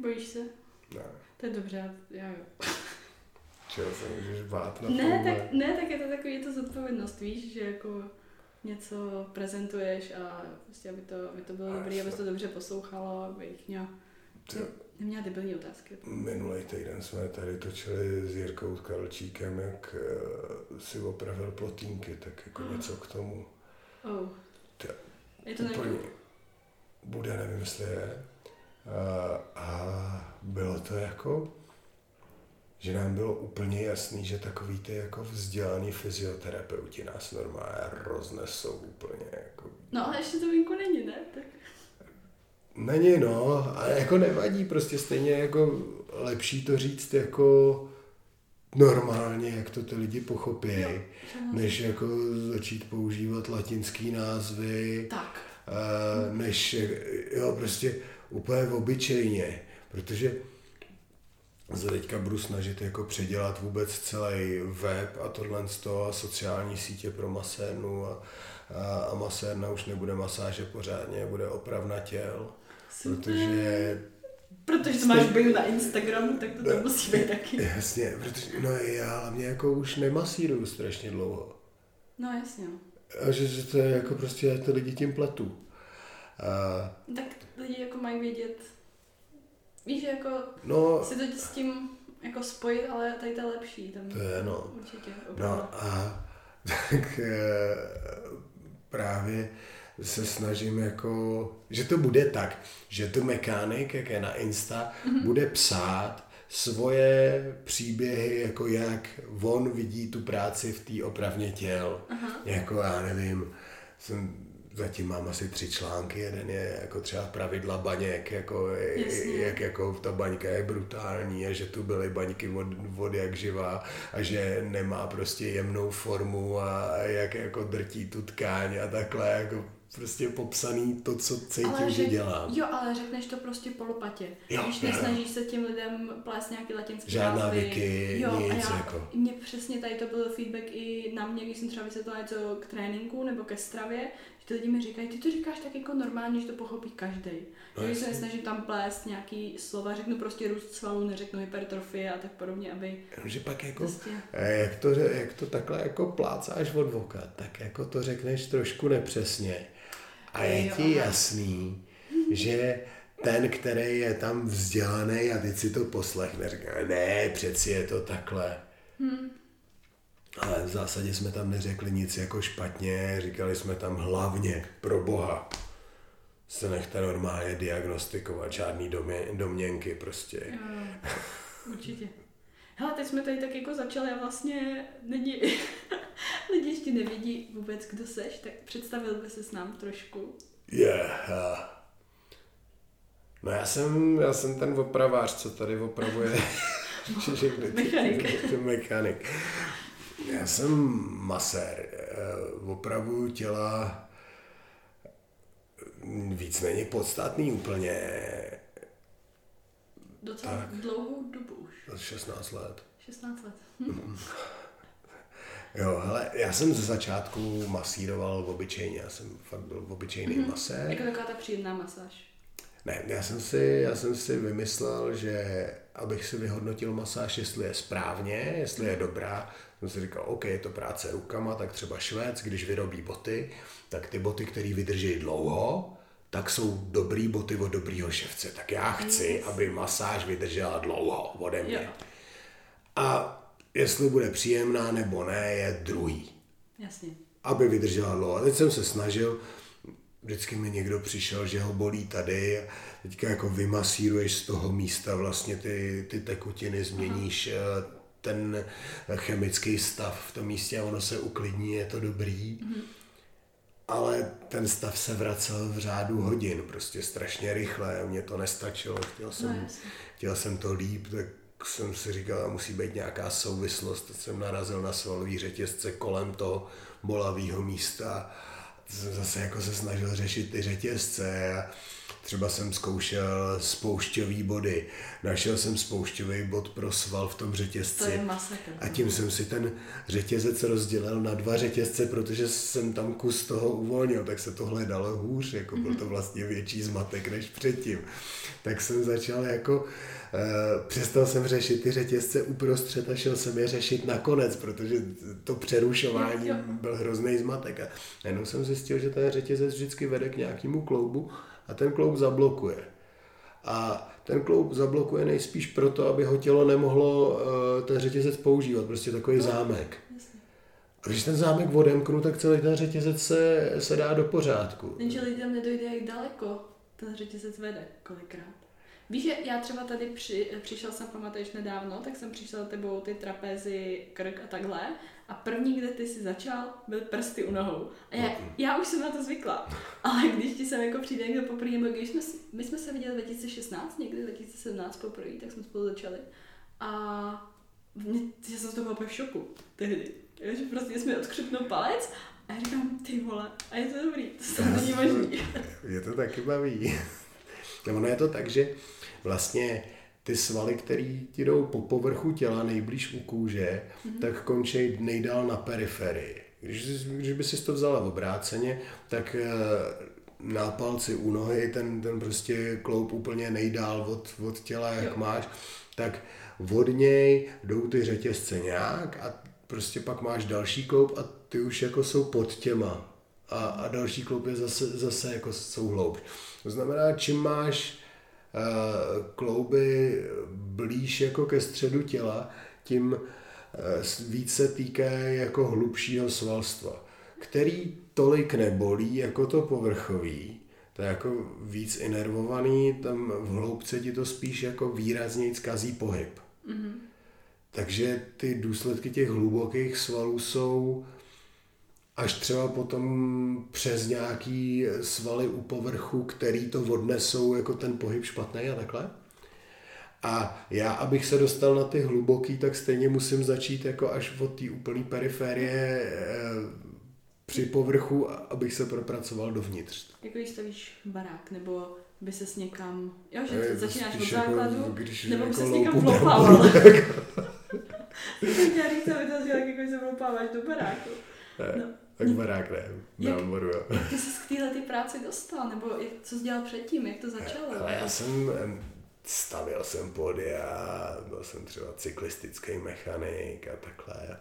Bojíš se? Ne. To je dobře, já jo. Čeho se můžeš bát na Ne tomhle? tak, ne, tak je to takový, je to zodpovědnost, víš, že jako něco prezentuješ a prostě, aby to, aby to bylo A dobrý, aby jasně. to dobře poslouchalo, aby jich měla, Co? neměla debilní otázky. Minulý týden jsme tady točili s Jirkou Karlčíkem, jak eh, si opravil plotínky, tak jako něco k tomu. Oh. To Je to Úplně nějaký... bude, nevím, jestli je. A, a bylo to jako, že nám bylo úplně jasný, že takový ty jako vzdělaný fyzioterapeuti nás normálně roznesou úplně jako No ale ještě to venku není, ne? Tak... Není, no, ale jako nevadí, prostě stejně jako lepší to říct jako normálně, jak to ty lidi pochopí, Jo, než jako začít používat latinský názvy, Tak. eh, než jo, prostě úplně obyčejně, protože se teďka budu snažit jako předělat vůbec celý web a tohle z toho a sociální sítě pro masérnu a, a, a masérna už nebude masáže pořádně, bude opravna těl, Super. protože Protože to máš bio na Instagramu, tak to tam musí být taky. Jasně, protože no já hlavně jako už nemasíruju strašně dlouho. No jasně. no. A že, že to je jako prostě, já to lidi tím pletu. A, Tak lidi jako mají vědět, víš, jako no, si to s tím jako spojit, ale tady to je lepší. Tam to je no. Určitě. opravdu. No a tak eh, právě se snažím jako, že to bude tak, že to mechanik, jak je na Insta, mm-hmm. bude psát svoje příběhy, jako jak on vidí tu práci v té opravně těl. Aha. Jako já nevím, jsem, zatím mám asi tři články, jeden je jako třeba pravidla baněk, jako Jasně. jak jako ta baňka je brutální a že tu byly baňky od, od jak živá a že nemá prostě jemnou formu a jak jako drtí tu tkáň a takhle jako prostě popsaný to, co cítím, že řek- dělám. Jo, ale řekneš to prostě po lopatě. Jo, Když nesnažíš se těm lidem plést nějaký latinský Žádná názvy. wiki, jo, nic, a já, jako. Mně přesně tady to byl feedback i na mě, když jsem třeba vysvětlila něco k tréninku nebo ke stravě, že ty lidi mi říkají, ty to říkáš tak jako normálně, že to pochopí každý. No když se nesnažím tam plést nějaký slova, řeknu prostě růst svalů, neřeknu hypertrofie a tak podobně, aby Že pak jako, prostě... eh, jak to, jak to takhle jako plácáš od voka, tak jako to řekneš trošku nepřesně. A je Jo, ti jasný, že ten, který je tam vzdělaný a teď si to poslechne, říká, ne, přeci je to takhle. Hmm. Ale v zásadě jsme tam neřekli nic jako špatně, říkali jsme tam hlavně pro Boha. Se nechte normálně diagnostikovat, žádný domě, domněnky prostě. Jo, určitě. Hele, teď jsme tady tak jako začali a vlastně není, lidi ještě nevidí vůbec, kdo seš, tak představil by se s nám trošku. Yeah. No já jsem, já jsem ten opravář, co tady opravuje. Mechanik. Mechanik. Já jsem masér. eh, Opravuju těla víc není podstatný úplně. Docela Tak. dlouhou dobu už. 16 let. 16 let. Jo, hele, já jsem ze začátku masíroval obyčejně, já jsem fakt byl obyčejný mm-hmm. masér. Jako taková ta příjemná masáž. Ne, já jsem, si, já jsem si vymyslel, že abych si vyhodnotil masáž, jestli je správně, jestli je dobrá, jsem si říkal, OK, je to práce rukama, tak třeba Švéd, když vyrobí boty, tak ty boty, které vydrží dlouho, tak jsou dobrý boty od dobrýho ševce. Tak já chci, aby masáž vydržela dlouho ode mě. Jo, A jestli bude příjemná nebo ne, je druhý jasně. aby vydržela dlouho. A teď jsem se snažil, vždycky mi někdo přišel, že ho bolí tady a teďka jako vymasíruješ z toho místa vlastně ty, ty tekutiny, změníš eh, ten chemický stav v tom místě a ono se uklidní, je to dobrý. Ale ten stav se vracel v řádu hodin, prostě strašně rychle, mně to nestačilo, chtěl jsem, jasně. chtěl jsem to líp, tak jsem si říkal, musí být nějaká souvislost, teď jsem narazil na svalový řetězce kolem toho bolavého místa, jsem zase jako se snažil řešit ty řetězce a třeba jsem zkoušel spoušťový body, našel jsem spoušťový bod pro sval v tom řetězci. To je masakr. A tím jsem si ten řetězec rozdělil na dva řetězce, protože jsem tam kus toho uvolnil, tak se tohle dalo hůř, jako byl to vlastně větší zmatek než předtím. Tak jsem začal jako Uh, přestal jsem řešit ty řetězce uprostřed a šel jsem je řešit nakonec, protože to přerušování byl hrozný zmatek. A jenom jsem zjistil, že ten řetězec vždycky vede k nějakému kloubu a ten kloub zablokuje. A ten kloub zablokuje nejspíš proto, aby ho tělo nemohlo uh, ten řetězec používat, prostě takový no, zámek. A když ten zámek odemknu, tak celý ten řetězec se, se dá do pořádku. Jenže lidem nedojde, jak daleko ten řetězec vede kolikrát. Víš, že já třeba tady při, přišel jsem, pamatuješ nedávno, tak jsem přišel tebou ty trapezy, krk a takhle a první, kde ty si začal, byl prsty u nohou. A já, já už jsem na to zvykla. Ale když ti sem jako přijde někdo poprvé, nebo když jsme, my jsme se viděli 2016, někdy 2017 poprvé, tak jsme spolu začali. A mě, já jsem z toho byla v šoku tehdy. že prostě jsme odkřipnul palec a já říkám, ty vole, a je to dobrý, to není možný. Je to taky baví. Ono je to tak, že vlastně ty svaly, které ti jdou po povrchu těla nejblíž u kůže, mm-hmm. tak končí nejdál na periferii. Když, když by si to vzala v obráceně, tak eh, na palci u nohy, ten, ten prostě kloup úplně nejdál od, od těla, jak jo. máš, tak od něj jdou ty řetězce nějak a prostě pak máš další kloup a ty už jako jsou pod těma. A, a další kloup je zase, zase jako jsou hloub. To znamená, čím máš klouby blíž jako ke středu těla, tím uh, víc se týká jako hlubšího svalstva, který tolik nebolí jako to povrchový, to je jako víc inervovaný, tam v hloubce ti to spíš jako výrazněji zkazí pohyb. Mm-hmm. Takže ty důsledky těch hlubokých svalů jsou až třeba potom přes nějaký svaly u povrchu, který to odnesou jako ten pohyb špatný a takhle. A já, abych se dostal na ty hluboký, tak stejně musím začít jako až od té úplné periferie e, při povrchu, abych se propracoval dovnitř. Jako když stavíš barák, nebo by ses někam, jo, že e, začínáš od jako základu, jako, když nebo by jako ses někam vlopával. Jsem chtěla říct, aby to jako se vlopáváš do baráku. No. Tak barák ne, bramboru, jo. Jak ty jsi k téhle ty práci dostal, nebo jak, co jsi dělal předtím, jak to začalo? Ale já jsem, stavil jsem podia, byl jsem třeba cyklistický mechanik a takhle.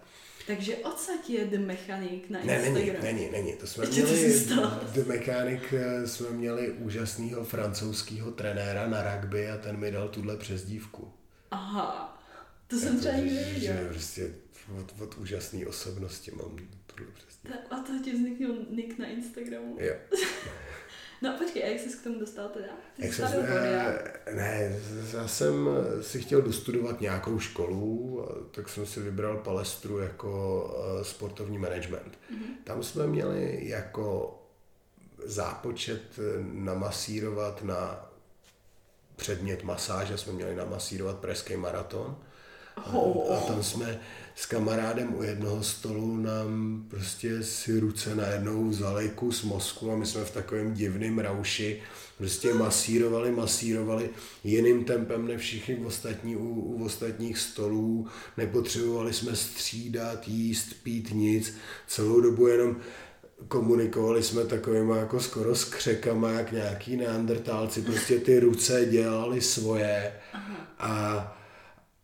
Takže odsaď je The Mechanic na ne, Instagram? Ne, není, není, není. To jsme Ještě měli, The Mechanic eh, jsme měli úžasného francouzského trenéra na rugby a ten mi dal tuhle přezdívku. Aha, to jsem třeba nikdy nevěděl. Prostě od, od úžasné osobnosti mám tuhle přezdívku. A to ti vzniknul nick na Instagramu. Jo. no počkej, a jak jsi k tomu dostal teda? Ty jak jsem, ne, ne, já jsem si chtěl dostudovat nějakou školu, tak jsem si vybral Palestru jako uh, sportovní management. Mm-hmm. Tam jsme měli jako zápočet eh, namasírovat na předmět masáže, jsme měli namasírovat pražský maraton. A, a tam jsme s kamarádem u jednoho stolu nám prostě si ruce najednou vzali kus mozku a my jsme v takovém divném rauši prostě masírovali, masírovali jiným tempem než všichni ostatní u, u ostatních stolů. Nepotřebovali jsme střídat, jíst, pít nic. Celou dobu jenom komunikovali jsme takovými jako skoro s křekama, jak nějaký neandertálci. Prostě ty ruce dělali svoje a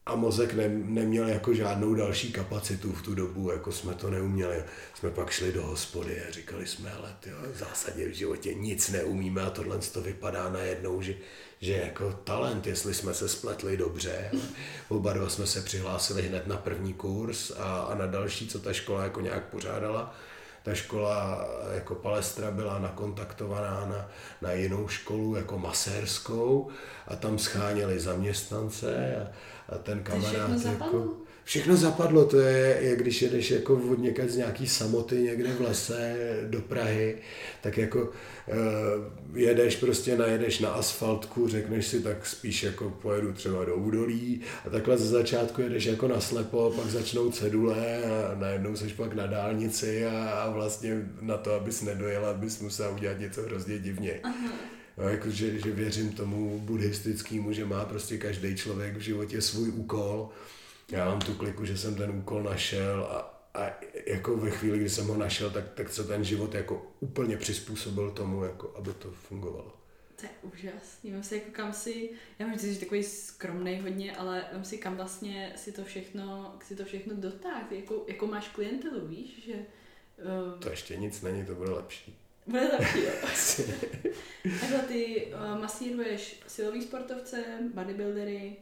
a mozek ne, neměl jako žádnou další kapacitu v tu dobu, jako jsme to neuměli. Jsme pak šli do hospody a říkali jsme, ale tyjo, v zásadě v životě nic neumíme a tohle to vypadá najednou, že, že jako talent, jestli jsme se spletli dobře. Oba dva jsme se přihlásili hned na první kurz a, a na další, co ta škola jako nějak pořádala. Ta škola jako Palestra byla nakontaktovaná na, na jinou školu jako masérskou a tam scháněli zaměstnance a, a ten kamarád všechno jako... Zapadlo? Všechno zapadlo, to je, jak když jedeš jako od někde z nějaký samoty někde v lese do Prahy, tak jako uh, jedeš prostě, najedeš na asfaltku, řekneš si, tak spíš jako pojedu třeba do údolí a takhle ze začátku jedeš jako na slepo, pak začnou cedule a najednou seš pak na dálnici a, a vlastně na to, abys nedojela, abys musel udělat něco hrozně divně. Aha. No, jako, že, že věřím tomu buddhistickému, že má prostě každý člověk v životě svůj úkol. Já mám tu kliku, že jsem ten úkol našel a, a jako ve chvíli, kdy jsem ho našel, tak, tak se ten život jako úplně přizpůsobil tomu, jako aby to fungovalo. To je úžasný. Mám si jako kam si, já myslím, že jsi takový skromný hodně, ale mám si kam vlastně si to všechno, si to všechno dotáh, jako, jako máš klientelu, víš, že... Um, to ještě nic není, to bude lepší. Bude lepší, jo. Takhle ty uh, masíruješ silový sportovce, bodybuildery,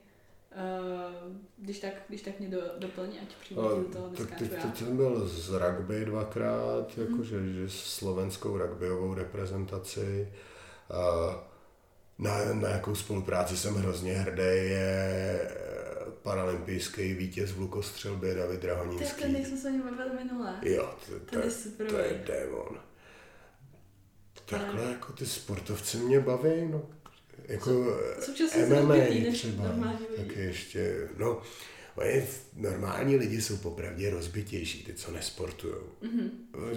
uh, když tak, když tak mě do, doplně, ať přijdu do toho tak teď, teď jsem byl z rugby dvakrát, mm. jakože že slovenskou rugbyovou reprezentaci. Uh, na, na jakou spolupráci jsem hrozně hrdý, je eh, paralympijský vítěz v lukostřelbě David Drahoninský. To je ten, jsme se o něm bavili minule. Jo, to, to, to, je, super to je démon. Takhle jako ty sportovci mě baví, no. Jako MMA třeba, tak ještě, no, normální lidi jsou popravdě rozbitější, ty, co nesportují. Mm-hmm.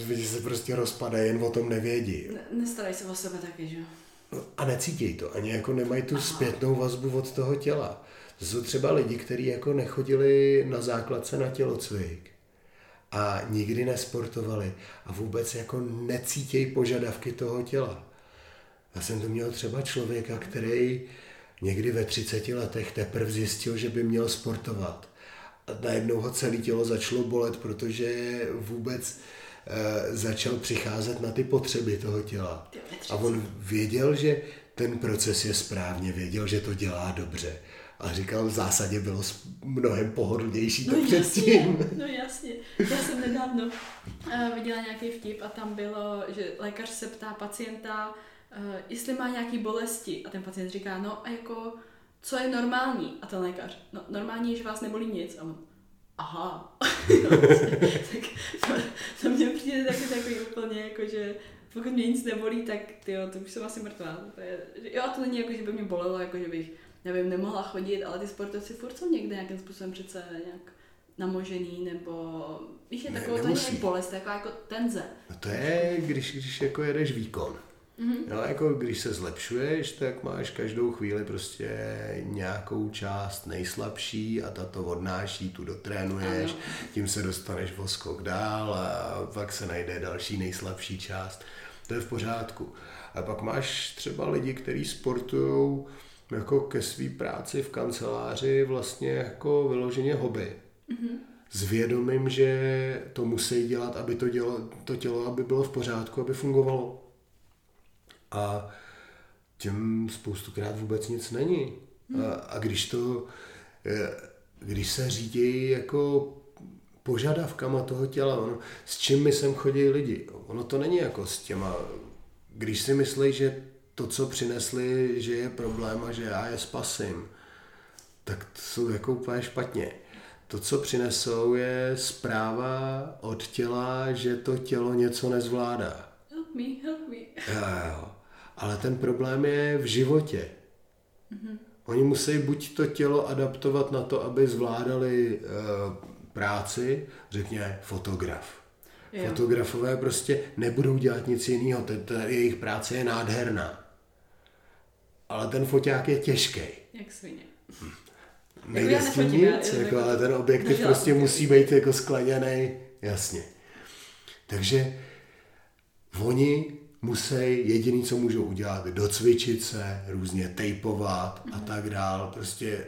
Lidi se prostě rozpadají, jen o tom nevědí. Ne, nestarají se o sebe taky, že jo? No, a necítějí to, ani jako nemají tu Aha. zpětnou vazbu od toho těla. To jsou třeba lidi, kteří jako nechodili na základce na tělocvik a nikdy nesportovali a vůbec jako necítějí požadavky toho těla. Já jsem to měl třeba člověka, který někdy ve 30 letech teprve zjistil, že by měl sportovat. A najednou ho celé tělo začalo bolet, protože vůbec e, začal přicházet na ty potřeby toho těla. A on věděl, že ten proces je správně, věděl, že to dělá dobře. A říkal, v zásadě bylo mnohem pohodlnější to no předtím. Jasně, no jasně. Já jsem nedávno uh, viděla nějaký vtip a tam bylo, že lékař se ptá pacienta, uh, jestli má nějaký bolesti. A ten pacient říká, no a jako, co je normální? A ten lékař, no normální je, že vás nebolí nic. A on, aha. tak to, to mě přijde taky takový úplně jako, že pokud mě nic nebolí, tak tyjo, to už jsem asi mrtvá. To je, jo, a to není jako, že by mě bolelo, jako že bych nevím, nemohla chodit, ale ty sportovci furt jsou někde nějakým způsobem přece nějak namožený, nebo víš, je taková to je bolest, taková jako tenze. No to je, když, když jako jedeš výkon. Mm-hmm. No, jako když se zlepšuješ, tak máš každou chvíli prostě nějakou část nejslabší a ta to odnáší, tu dotrénuješ, ano. tím se dostaneš o skok dál a pak se najde další nejslabší část. To je v pořádku. A pak máš třeba lidi, kteří sportují jako ke své práci v kanceláři vlastně jako vyloženě hobby. Mm-hmm. S vědomím, že to musí dělat, aby to, dělo, to tělo aby bylo v pořádku, aby fungovalo. A těm spoustukrát vůbec nic není. Mm. A, a když to, eh, když se řídí jako požadavkama toho těla, ono, s čím my sem chodí lidi. Ono to není jako s těma, když si myslí, že to, co přinesli, že je problém a že já je spasím, tak to jsou jako úplně špatně. To, co přinesou, je zpráva od těla, že to tělo něco nezvládá. Help me, help me. Jo, jo. Ale ten problém je v životě. Mm-hmm. Oni musí buď to tělo adaptovat na to, aby zvládali uh, práci, řekně fotograf. Jo. Fotografové prostě nebudou dělat nic jiného, jejich práce je nádherná ale ten foťák je těžký. Jak svině. Hm. Nejde s tím nic, jako, ale ten objektiv prostě musí být jako skleněný, jasně. Takže oni musí, jediný, co můžou udělat, docvičit se, různě tejpovat mm. a mhm. tak dál, prostě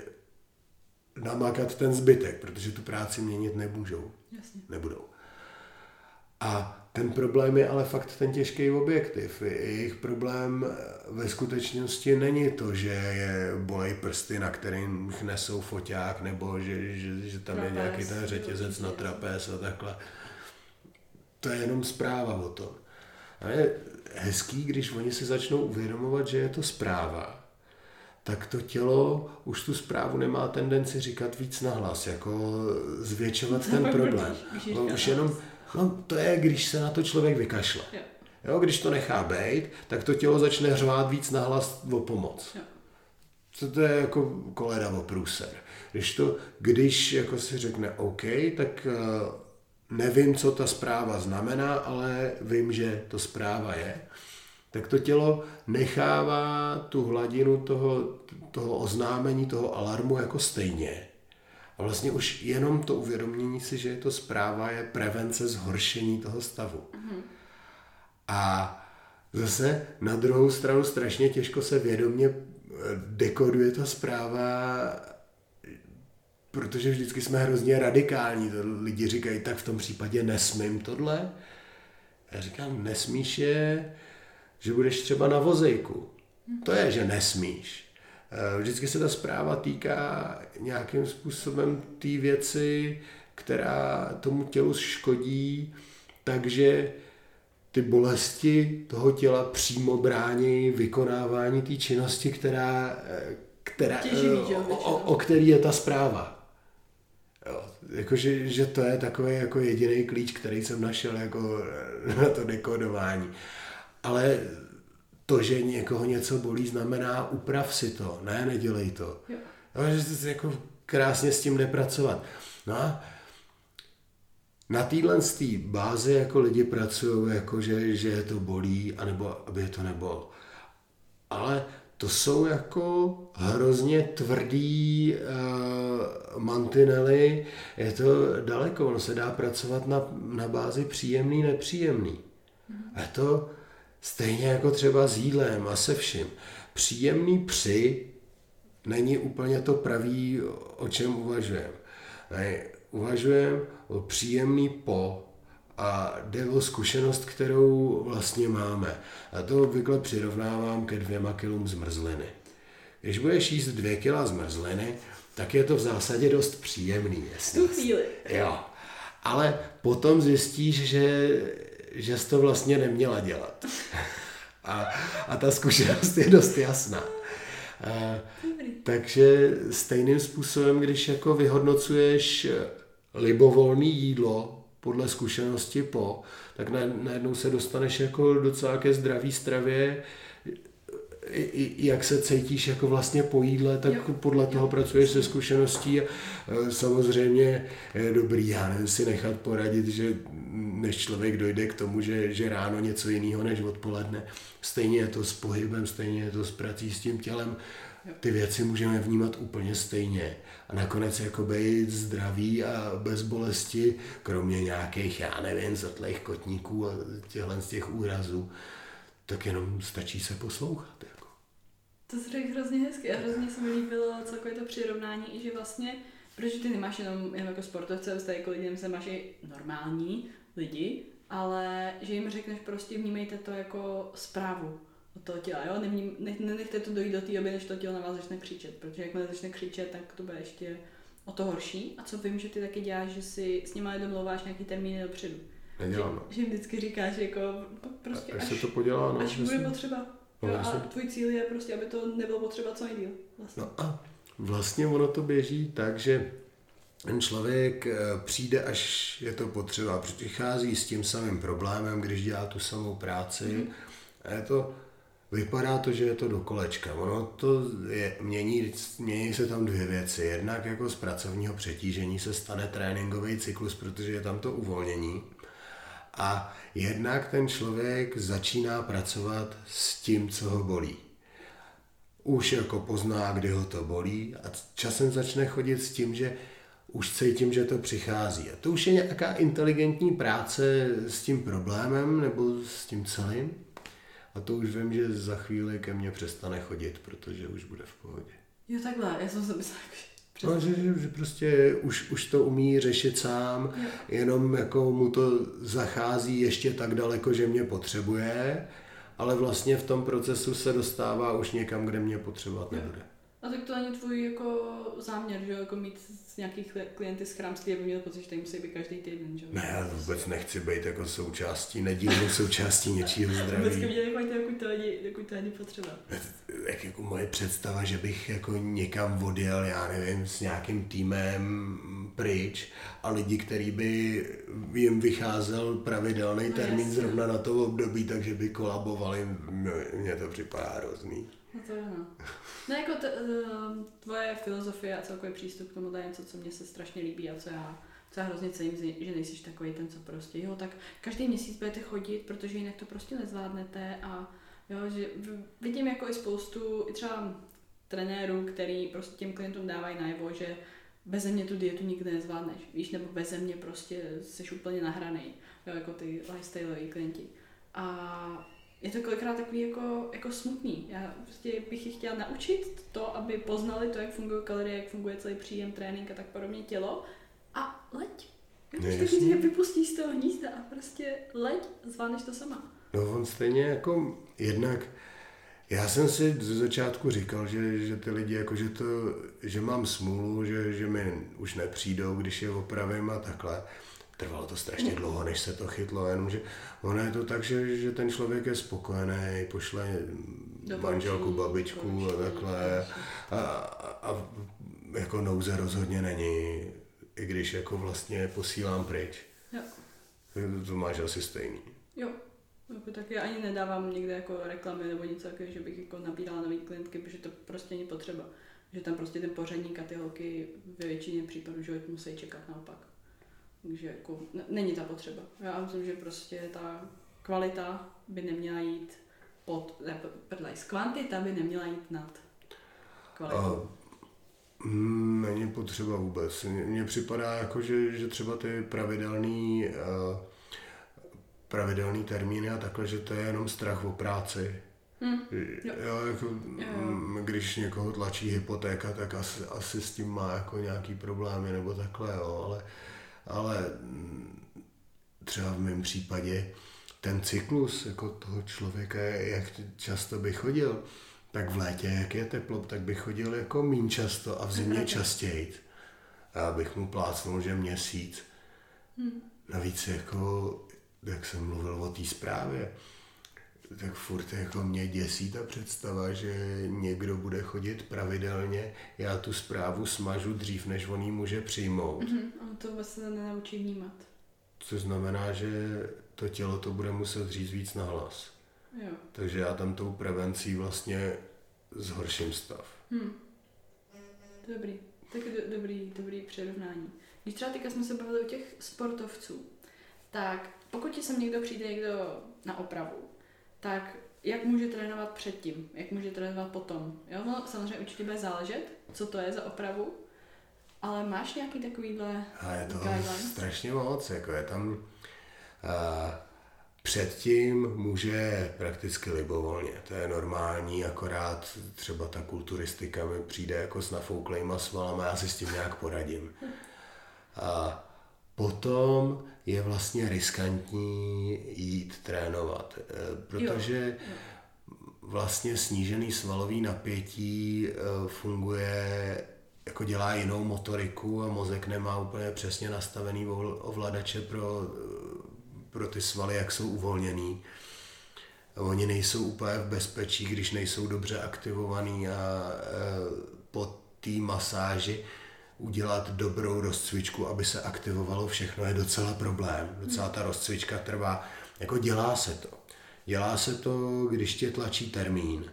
namakat ten zbytek, protože tu práci měnit nemůžou. Jasně. Nebudou. A ten problém je ale fakt ten těžký objektiv. Jejich problém ve skutečnosti není to, že je bolej prsty, na kterým nesou foťák, nebo že, že, že tam trapez, je nějaký ten řetězec na trapez a takhle. To je jenom zpráva o tom. A je hezký, když oni si začnou uvědomovat, že je to zpráva, tak to tělo už tu zprávu nemá tendenci říkat víc nahlas, jako zvětšovat ten problém. Už jenom No to je, když se na to člověk vykašle. Jo. Jo, když to nechá být, tak to tělo začne řvát víc nahlas o pomoc. Jo. Co to je jako koleda o průser. Když to, když jako si řekne OK, tak uh, nevím, co ta zpráva znamená, ale vím, že to zpráva je, tak to tělo nechává tu hladinu toho, toho oznámení, toho alarmu jako stejně. A vlastně už jenom to uvědomění si, že je to zpráva, je prevence zhoršení toho stavu. Mm-hmm. A zase na druhou stranu strašně těžko se vědomě eh, dekoduje ta zpráva, protože vždycky jsme hrozně radikální. To lidi říkají, tak v tom případě nesmím tohle. Já říkám, nesmíš je, že budeš třeba na vozejku. To je, že nesmíš. Eh, vždycky se ta zpráva týká nějakým způsobem té věci, která tomu tělu škodí, takže ty bolesti toho těla přímo brání vykonávání té činnosti, která, eh, která, Těživý, o, o, o který je ta zpráva. Jo, jakože, že to je takový jako jediný klíč, který jsem našel jako na to dekodování. Ale to, že někoho něco bolí, znamená uprav si to, ne, nedělej to. Jo. jo že se jako krásně s tím jde pracovat. No a na téhle bázi jako lidi pracují, jako že, že je to bolí, anebo aby je to nebolelo. Ale to jsou jako hrozně tvrdý uh, mantinely, je to daleko, ono se dá pracovat na, na bázi příjemný, nepříjemný. Mm. Je to stejně jako třeba s jídlem a se vším. Příjemný při není úplně to pravý, o čem uvažujeme. Uvažujeme o příjemný po a jde o zkušenost, kterou vlastně máme. A to obvykle přirovnávám ke dvěma kilům zmrzliny. Když budeš jíst dvě kila zmrzliny, tak je to v zásadě dost příjemný. Jasný. Tu chvíli. Jo. Ale potom zjistíš, že, že jsi to vlastně neměla dělat. A, a ta zkušenost je dost jasná. A, takže stejným způsobem, když jako vyhodnocuješ libovolný jídlo, podle zkušenosti po, tak najednou se dostaneš jako docela ke zdraví stravě, jak se cítíš jako vlastně po jídle, tak jo. podle toho jo. pracuješ se zkušeností a e, samozřejmě je dobrý, já nevím si nechat poradit, že než člověk dojde k tomu, že, že ráno něco jiného než odpoledne, stejně je to s pohybem, stejně je to s prací s tím tělem, ty věci můžeme vnímat úplně stejně. A nakonec jako být zdravý a bez bolesti, kromě nějakých, já nevím, zrtlých kotníků a těchhle z těch úrazů, tak jenom stačí se poslouchat. To se řekl hrozně hezky a hrozně se mi líbilo celkové to přirovnání, i že vlastně, protože ty nemáš jenom, jenom jako sportovce, vztahy jako lidem se máš i normální lidi, ale že jim řekneš prostě vnímejte to jako zprávu od toho těla, jo? Nevním, ne, nenechte to dojít do té doby, než to tělo na vás začne křičet, protože jakmile začne křičet, tak to bude ještě o to horší. A co vím, že ty taky děláš, že si s nimi domlouváš nějaký termíny dopředu. Nedělám, no. Že, že jim vždycky říkáš, jako prostě až, až se to podělá, no, až bude potřeba. No, jo, a tvůj cíl je prostě, aby to nebylo potřeba co nejdíl. Vlastně. No a vlastně ono to běží tak, že ten člověk eh, přijde, až je to potřeba, přichází s tím samým problémem, když dělá tu samou práci mm. a je to Vypadá to, že je to do kolečka. Ono to je, mění, mění se tam dvě věci. Jednak jako z pracovního přetížení se stane tréninkový cyklus, protože je tam to uvolnění. A jednak ten člověk začíná pracovat s tím, co ho bolí. Už jako pozná, kdy ho to bolí a časem začne chodit s tím, že už cítím, že to přichází. A to už je nějaká inteligentní práce s tím problémem nebo s tím celým. A to už vím, že za chvíli ke mně přestane chodit, protože už bude v pohodě. Jo, takhle, já jsem se myslela, No, že, že, že prostě už, už to umí řešit sám, jo. jenom jako mu to zachází ještě tak daleko, že mě potřebuje, ale vlastně v tom procesu se dostává už někam, kde mě potřebovat nebude. A tak to není tvůj jako záměr, že jako mít nějaký klienty z chrámství, aby měl pocit, že tady musí být každý týden, že? Ne, já vůbec nechci být jako součástí, nedílnou součástí něčího zdraví. Vždycky mě nechoďte, dokud to lidi, dokud to lidi potřeba. Jak jako moje představa, že bych jako někam odjel, já nevím, s nějakým týmem pryč a lidi, který by jim vycházel pravidelný no, termín jasně. zrovna na to období, takže by kolabovali, mně to připadá hrozný. No to je no. No jako t, uh, tvoje filozofie a celkový přístup k tomu je něco, co mě se strašně líbí a co já, co já hrozně cením, že nejsi takový ten, co prostě, jo, tak každý měsíc budete chodit, protože jinak to prostě nezvládnete a Jo, že vidím jako i spoustu i třeba trenérů, který prostě těm klientům dávají najevo, že bez mě tu dietu nikdy nezvládneš, víš, nebo bez mě prostě jsi úplně nahraný, jo, jako ty lifestyleoví klienti. A je to kolikrát takový jako, jako smutný. Já prostě bych je chtěla naučit to, aby poznali to, jak fungují kalorie, jak funguje celý příjem, trénink a tak podobně tělo. A leď. Jo, No, prostě když vypustí z toho hnízda a prostě leď, zvládneš to sama. No on stejně jako jednak, já jsem si ze začátku říkal, že, že ty lidi jako, že to, že mám smůlu, že, že mi už nepřijdou, když je opravím a takhle. Trvalo to strašně dlouho, než se to chytlo, jenomže ono je to tak, že, že ten člověk je spokojený, pošle Doporučení, manželku, babičku a takhle. A, a, a jako nouze rozhodně není, i když jako vlastně posílám pryč. Jo. To máš asi stejný. Jo, jako tak já ani nedávám někde jako reklamy nebo nic takového, že bych jako nabírala nový klientky, protože to prostě není potřeba. Že tam prostě ten pořadník a ty holky ve většině případů, že musí čekat naopak. Takže jako n- není ta potřeba. Já myslím, že prostě ta kvalita by neměla jít pod, ne, prdlej, kvantita by neměla jít nad kvalitou. A mm, není potřeba vůbec. Mně- připadá jako, že, že třeba ty pravidelný, eh, pravidelný termíny a takhle, že to je jenom strach o práci. Hm, Jo. Jo. jako, mm, když někoho tlačí hypotéka, tak asi, asi s tím má jako nějaký problémy nebo takhle, jo, ale, ale mm, třeba v mém případě ten cyklus jako toho člověka, jak často by chodil, tak v létě, jak je teplo, tak by chodil jako mín často a v zimě častěji. A já bych mu plácnul, že měsíc. Navíc jako, jak jsem mluvil o té zprávě, tak furt jako mě děsí ta představa, že někdo bude chodit pravidelně, já tu zprávu smažu dřív, než on ji může přijmout. Mhm, on to se nenaučí vnímat. Což znamená, že to tělo to bude muset říct víc na hlas. Jo. Takže já tam tou prevencí vlastně zhorším stav. Hm. Dobrý. Tak do, dobrý, dobrý přirovnání. Když třeba teďka jsme se bavili o těch sportovců, tak pokud ti sem někdo přijde někdo na opravu, tak jak může trénovat předtím, jak může trénovat potom. Jo, no, samozřejmě určitě bude záležet, co to je za opravu, ale máš nějaký takovýhle A je to guidelines? strašně moc, jako je tam... A předtím může prakticky libovolně, to je normální, akorát třeba ta kulturistika mi přijde jako s nafouklejma svalama, já si s tím nějak poradím. A potom je vlastně riskantní jít trénovat, eh, protože vlastně snížený svalový napětí eh, funguje, jako dělá jinou motoriku a mozek nemá úplně přesně nastavený ovl- ovladače pro, eh, pro ty svaly, jak jsou uvolněný. Oni nejsou úplně v bezpečí, když nejsou dobře aktivovaný a po té masáži udělat dobrou rozcvičku, aby se aktivovalo všechno, je docela problém. Docela ta rozcvička trvá, jako dělá se to. Dělá se to, když tě tlačí termín,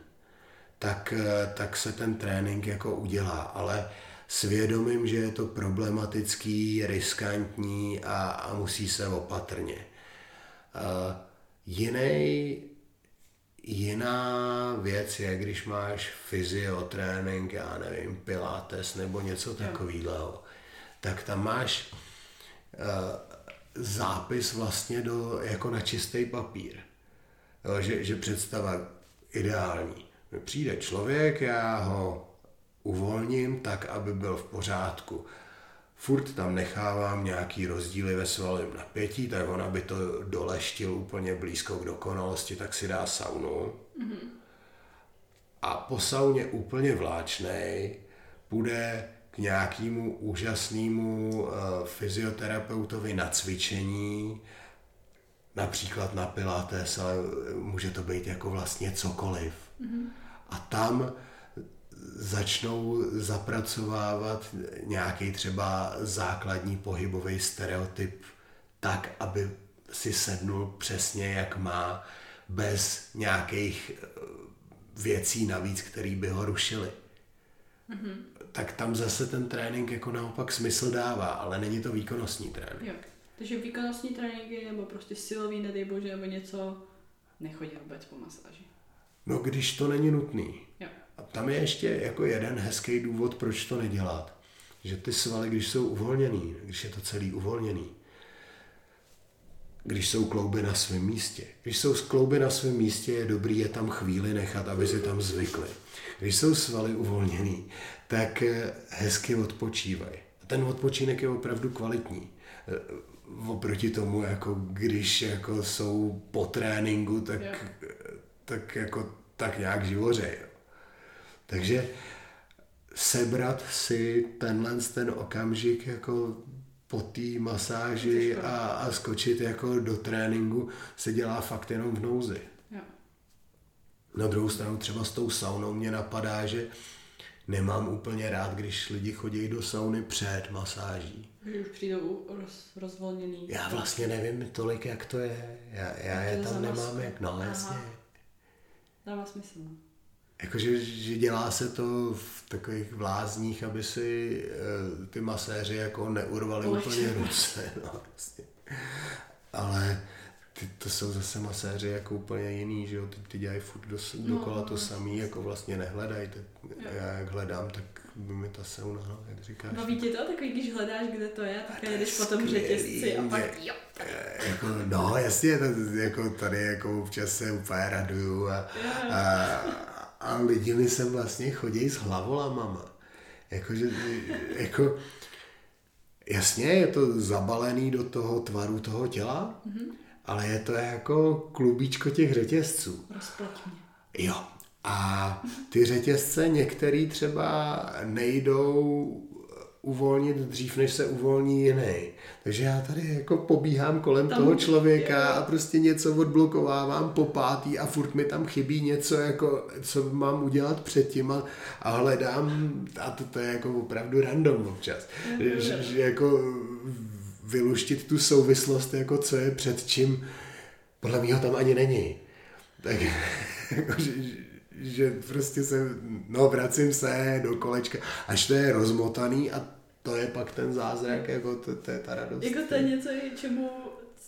tak, eh, tak se ten trénink jako udělá, ale svědomím, že je to problematický, riskantní a, a musí se opatrně. Uh, jiný, jiná věc je, když máš fyziotrénink, já nevím, pilates nebo něco takového, tak tam máš uh, zápis vlastně do, jako na čistý papír. Jo, že, že představa ideální. Přijde člověk, já ho uvolním tak, aby byl v pořádku. Furt tam nechávám nějaký rozdíly ve svalovém napětí, tak on, aby to doleštil úplně blízko k dokonalosti, tak si dá saunu. Mm-hmm. A po sauně úplně vláčnej půjde k nějakému úžasnému uh, fyzioterapeutovi na cvičení, například na pilates, ale může to být jako vlastně cokoliv. Mm-hmm. A tam začnou zapracovávat nějaký třeba základní pohybový stereotyp tak, aby si sednul přesně jak má, bez nějakých eh, věcí navíc, které by ho rušily. Mm-hmm. Tak tam zase ten trénink jako naopak smysl dává, ale není to výkonnostní trénink. Jo. Takže výkonnostní tréninky nebo prostě silový, nedej bože, nebo něco, nechodí vůbec po masáži. No, když to není nutný. Jo. A tam je ještě jako jeden hezký důvod, proč to nedělat. Že ty svaly, když jsou uvolněný, když je to celý uvolněný, když jsou klouby na svém místě. Když jsou klouby na svém místě, je dobrý je tam chvíli nechat, aby si tam zvykli. Když jsou svaly uvolněný, tak eh, hezky odpočívají. A ten odpočinek je opravdu kvalitní. Eh, Oproti tomu, jako když jako jsou po tréninku, tak, Jo. tak jako tak nějak živořej. Takže sebrat si tenhle ten okamžik jako po té masáži a, a skočit jako do tréninku se dělá fakt jenom v nouzi. Jo. Na druhou stranu třeba s tou saunou mě napadá, že nemám úplně rád, když lidi chodí do sauny před masáží. Že už přijdou roz, rozvolněný. Já vlastně nevím tolik, jak to je. Já, já je tam nemám jak, no Aha. jasně. Dává smysl. No. Jakože že dělá se to v takových vlázních, aby si eh, ty maséři jako neurvali Polehčili. úplně ruce. No, vlastně. Ale ty, to jsou zase maséři jako úplně jiný, že jo, ty, ty dělají furt do, dokola to no, samý, jako vlastně nehledají. Tak já jak hledám, tak by mi ta sauna, no, jak říkáš. Baví tě to takový, když hledáš, kde to je, tak jedeš po tom řetězci a pak jo. Eh, jako, no jasně, to, jako tady jako občas se úplně raduju a, a, a lidi mi sem vlastně chodí s hlavolamama. Jakože, jako, jasně, je to zabalený do toho tvaru toho těla, mm-hmm. ale je to jako klubíčko těch řetězců. Rozpleť mě. Jo. A ty řetězce některý třeba nejdou uvolnit dřív, než se uvolní jiný. Takže já tady jako pobíhám kolem Tam- toho člověka jo. a prostě něco odblokovávám po pátý a furt mi tam chybí něco, jako, co mám udělat předtím a, a hledám, a to, to je jako opravdu random občas, že, že jako vyluštit tu souvislost, jako co je před čím, podle mého tam ani není. Tak jako, že, že prostě se, no vracím se do kolečka, až to je rozmotaný a to je pak ten zázrak, jako to, to je ta radost. Jako to je něco, čemu,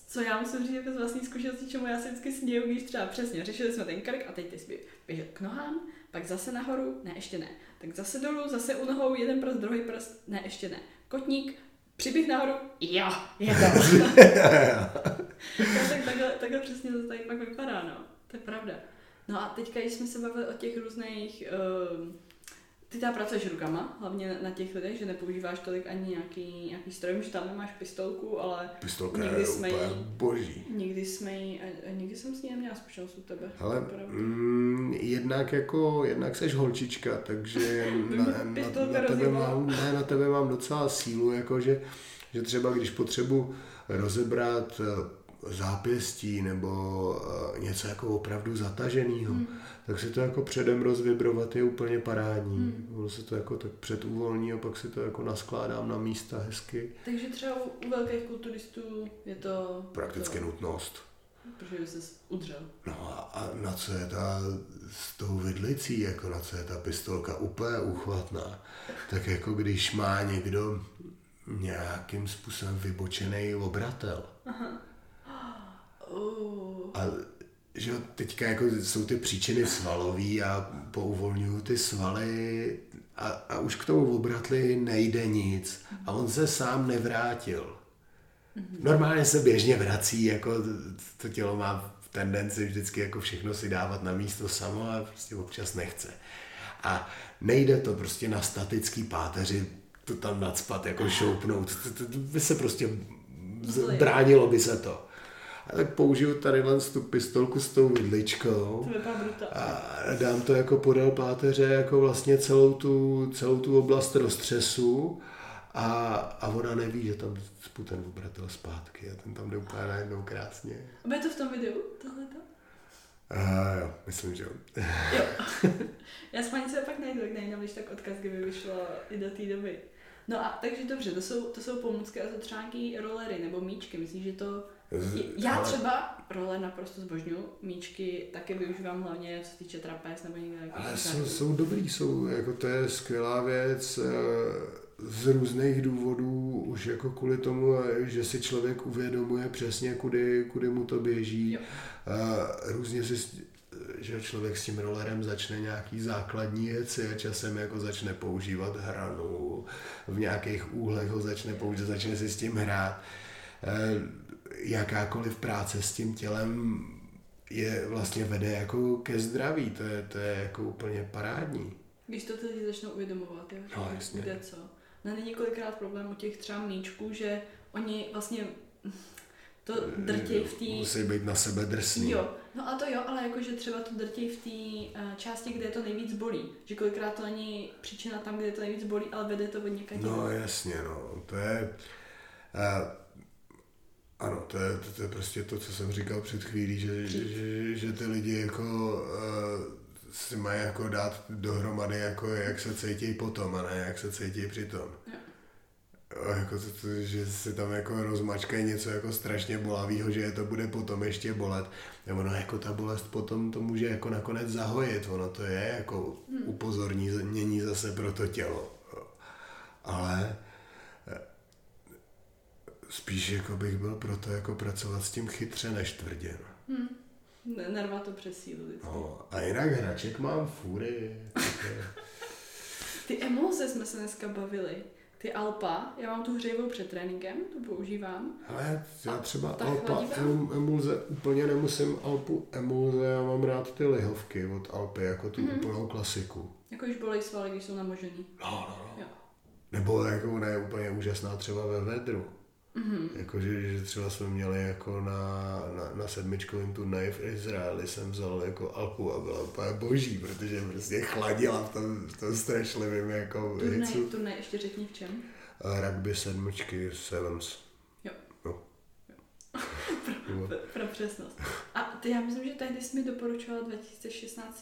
co já musím říct jako z vlastní zkušenosti, čemu já se vždycky směju, když třeba přesně řešili jsme ten krk a teď ty jsi běžel k nohám, pak zase nahoru, ne, ještě ne. Tak zase dolů, zase u nohou, jeden prst, druhý prst, ne, ještě ne. Kotník, přiběh nahoru, jo, je to. tak takhle, takhle přesně to tady pak vypadá, no. To je pravda. No a teďka, když jsme se bavili o těch různých... Uh, ty tam pracuješ rukama, hlavně na těch lidech, že nepoužíváš tolik ani nějaký, nějaký stroj, že tam nemáš pistolku, ale Pistolka nikdy je jsme úplně jí, boží. nikdy jsme jí, a- a nikdy jsem s ní neměla zkušenost u tebe. Ale mm, jednak jako, jednak seš holčička, takže na, na, na, tebe mám, ne, na tebe mám docela sílu, jako že, že třeba když potřebuji rozebrat eh, zápěstí nebo eh, něco jako opravdu zataženého, hmm. tak si to jako předem rozvibrovat je úplně parádní. Hmm. Ono se to jako tak předuvolní a pak si to jako naskládám na místa hezky. Takže třeba u, u velkých kulturistů je to... Prakticky to, nutnost. Protože by se udřel. No a, a na co je ta s tou vidlicí, jako na co je ta pistolka úplně uchvatná, tak jako když má někdo nějakým způsobem vybočený obratel. Uh, A že jo, teďka jako jsou ty příčiny svalový a pouvolňuju ty svaly a, a už k tomu obratli nejde nic. A on se sám nevrátil. Normálně se běžně vrací, jako to tělo má tendenci vždycky jako všechno si dávat na místo samo a prostě občas nechce. A nejde to prostě na statický páteři to tam nadspat, jako šoupnout. To, to, to by se prostě bránilo by se to. A tak použiju tady tu pistolku s tou vidličkou to a dám to jako podél páteře, jako vlastně celou tu, celou tu oblast roztřesu a, a ona neví, že tam spu ten obratel zpátky a ten tam jde úplně najednou krásně. A bude to v tom videu, tohleto? A jo, myslím, že jo. Jo. Já schválně se pak najdu, jak najdu, když tak odkaz, kdyby vyšlo i do té doby. No a takže dobře, to jsou, to jsou pomůcky a to třeba nějaký rolery nebo míčky, myslíš, že to... Já Ale- třeba role naprosto zbožňuju, míčky taky využívám hlavně co se týče trapez nebo někde Ale jsou, jsou dobrý, jsou, jako to je skvělá věc eh, z různých důvodů, už jako kvůli tomu, eh, že si člověk uvědomuje přesně, kudy, kudy mu to běží. Jo. Eh, Různě si, že člověk s tím rollerem začne nějaký základní věci a časem jako začne používat hranu, v nějakých úhlech ho začne používat, začne si s tím hrát. Eh, jakákoliv práce s tím tělem je vlastně vede jako ke zdraví, to je, to je jako úplně parádní. Když to ty lidi začnou uvědomovat, jo, No, jasně. bude co. No není kolikrát problém u těch třeba mníčků, že oni vlastně to drtěj v té... Musí být na sebe drsný. Jo, no a to jo, ale jakože třeba to drtěj v té uh, části, kde to nejvíc bolí. Že kolikrát to není příčina tam, kde to nejvíc bolí, ale vede to od někať. No jasně, no, to je... Uh, ano, to je, to, to je prostě to, co jsem říkal před chvílí, že, že, že, že ty lidi jako uh, si mají jako dát dohromady, jako jak se cítí potom, a ne jak se cítí přitom. Jo. Jako to, to, že si tam jako rozmačkají něco jako strašně bolavého, že je to bude potom ještě bolet. Nebo no jako ta bolest potom to může jako nakonec zahojit, ono to je jako upozornění zase pro to tělo. Ale spíš jako bych byl pro to jako pracovat s tím chytře než tvrdě. No. Ne- Nerva to přes sílu vždycky. No, a jinak hraček mám je- Ty emulze jsme se dneska bavili. Ty Alpa, já mám tu hřejivou před tréninkem, tu používám. Ale já třeba ta Alpa em- emulze úplně nemusím Alpu emulze, já mám rád ty lihovky od Alpy, jako tu Mhm. úplnou klasiku. Jako už bolej svaly, když jsou namožený. No, no, no. Jo. Nebo jako ona je úplně úžasná třeba ve vedru. Mhm. Jakože, že třeba jsme měli jako na, na, na sedmičkovém turnaji v Izraeli jsem vzal jako Alpu a byla úplně boží, protože prostě chladila v tom, v tom strašlivém jako Turnaj, hicu. turnaj ještě řekni v čem. A Rugby sedmičky, sevens. Jo. No. Pro, pro přesnost. A ty, já myslím, že tehdy jsi mi doporučovala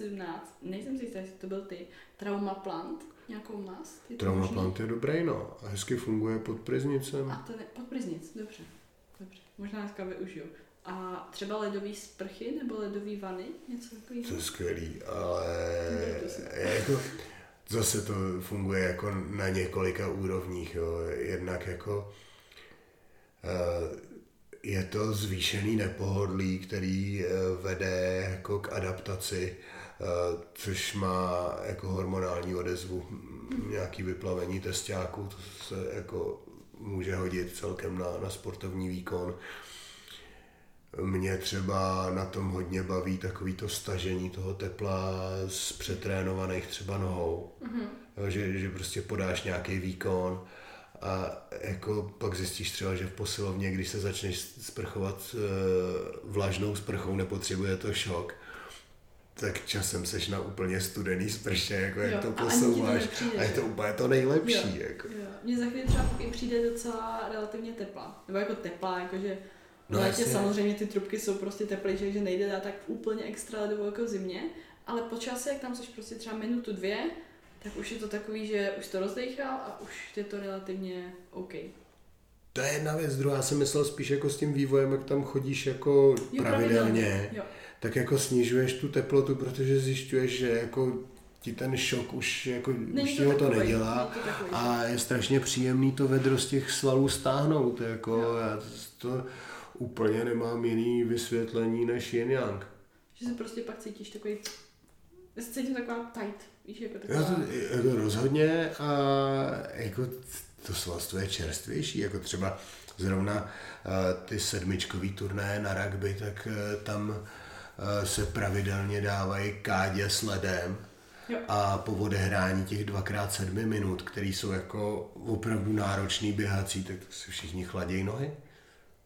2016-17, nejsem si jistá, jestli to byl ty, Trauma Plant, nějakou mast. Je to Trauma možný? plant je dobrý, no. A hezky funguje pod priznicem. A ten je pod Priznic, dobře. Dobře, možná dneska využiju. A třeba ledový sprchy nebo ledový vany, něco To takového? je skvělý, ale to jako, zase to funguje jako na několika úrovních. Jo. Jednak jako eh, je to zvýšený nepohodlí, který eh, vede jako k adaptaci, což má jako hormonální odezvu, mm, nějaký vyplavení testiáků, to se jako může hodit celkem na, na sportovní výkon. Mě třeba na tom hodně baví takový to stažení toho tepla z přetrénovaných třeba nohou. Mm-hmm. Že, že prostě podáš nějaký výkon a jako pak zjistíš třeba, že v posilovně, když se začneš sprchovat e, vlažnou sprchou, nepotřebuje to šok, tak časem seš na úplně studený sprše, jako jak Jo, a ti to posouváš. nepřijde, A je to úplně to nejlepší. Jo. Jako. Jo. Mně za chvíli třeba i přijde docela relativně tepla. Nebo jako tepla, jakože No létě jasně. samozřejmě ty trubky jsou prostě teplejší, že nejde dát tak úplně extra ledovou jako v zimě, ale po čase, jak tam jsi prostě třeba minutu, dvě, tak už je to takový, že už to rozdechal a už je to relativně OK. To je jedna věc, druhá jsem myslel spíš jako s tím vývojem, jak tam chodíš jako Jo, pravidelně, Jo. Tak jako snižuješ tu teplotu, protože zjišťuješ, že jako ti ten šok už jako Není už to ti ho to nedělá to a je strašně příjemný to vedro z těch svalů stáhnout, jako já to úplně nemám jiný vysvětlení než yin yang. Že se prostě pak cítíš takový, já se cítím taková tight, víš, jako Já taková, to, jako rozhodně a jako to svalstvo je čerstvější, jako třeba zrovna eh, ty sedmičkový turnaje na rugby, tak eh, tam se pravidelně dávají kádě s ledem Jo. a po odehrání těch dvakrát sedmi minut, které jsou jako opravdu náročný běhací, tak si všichni chladějí nohy.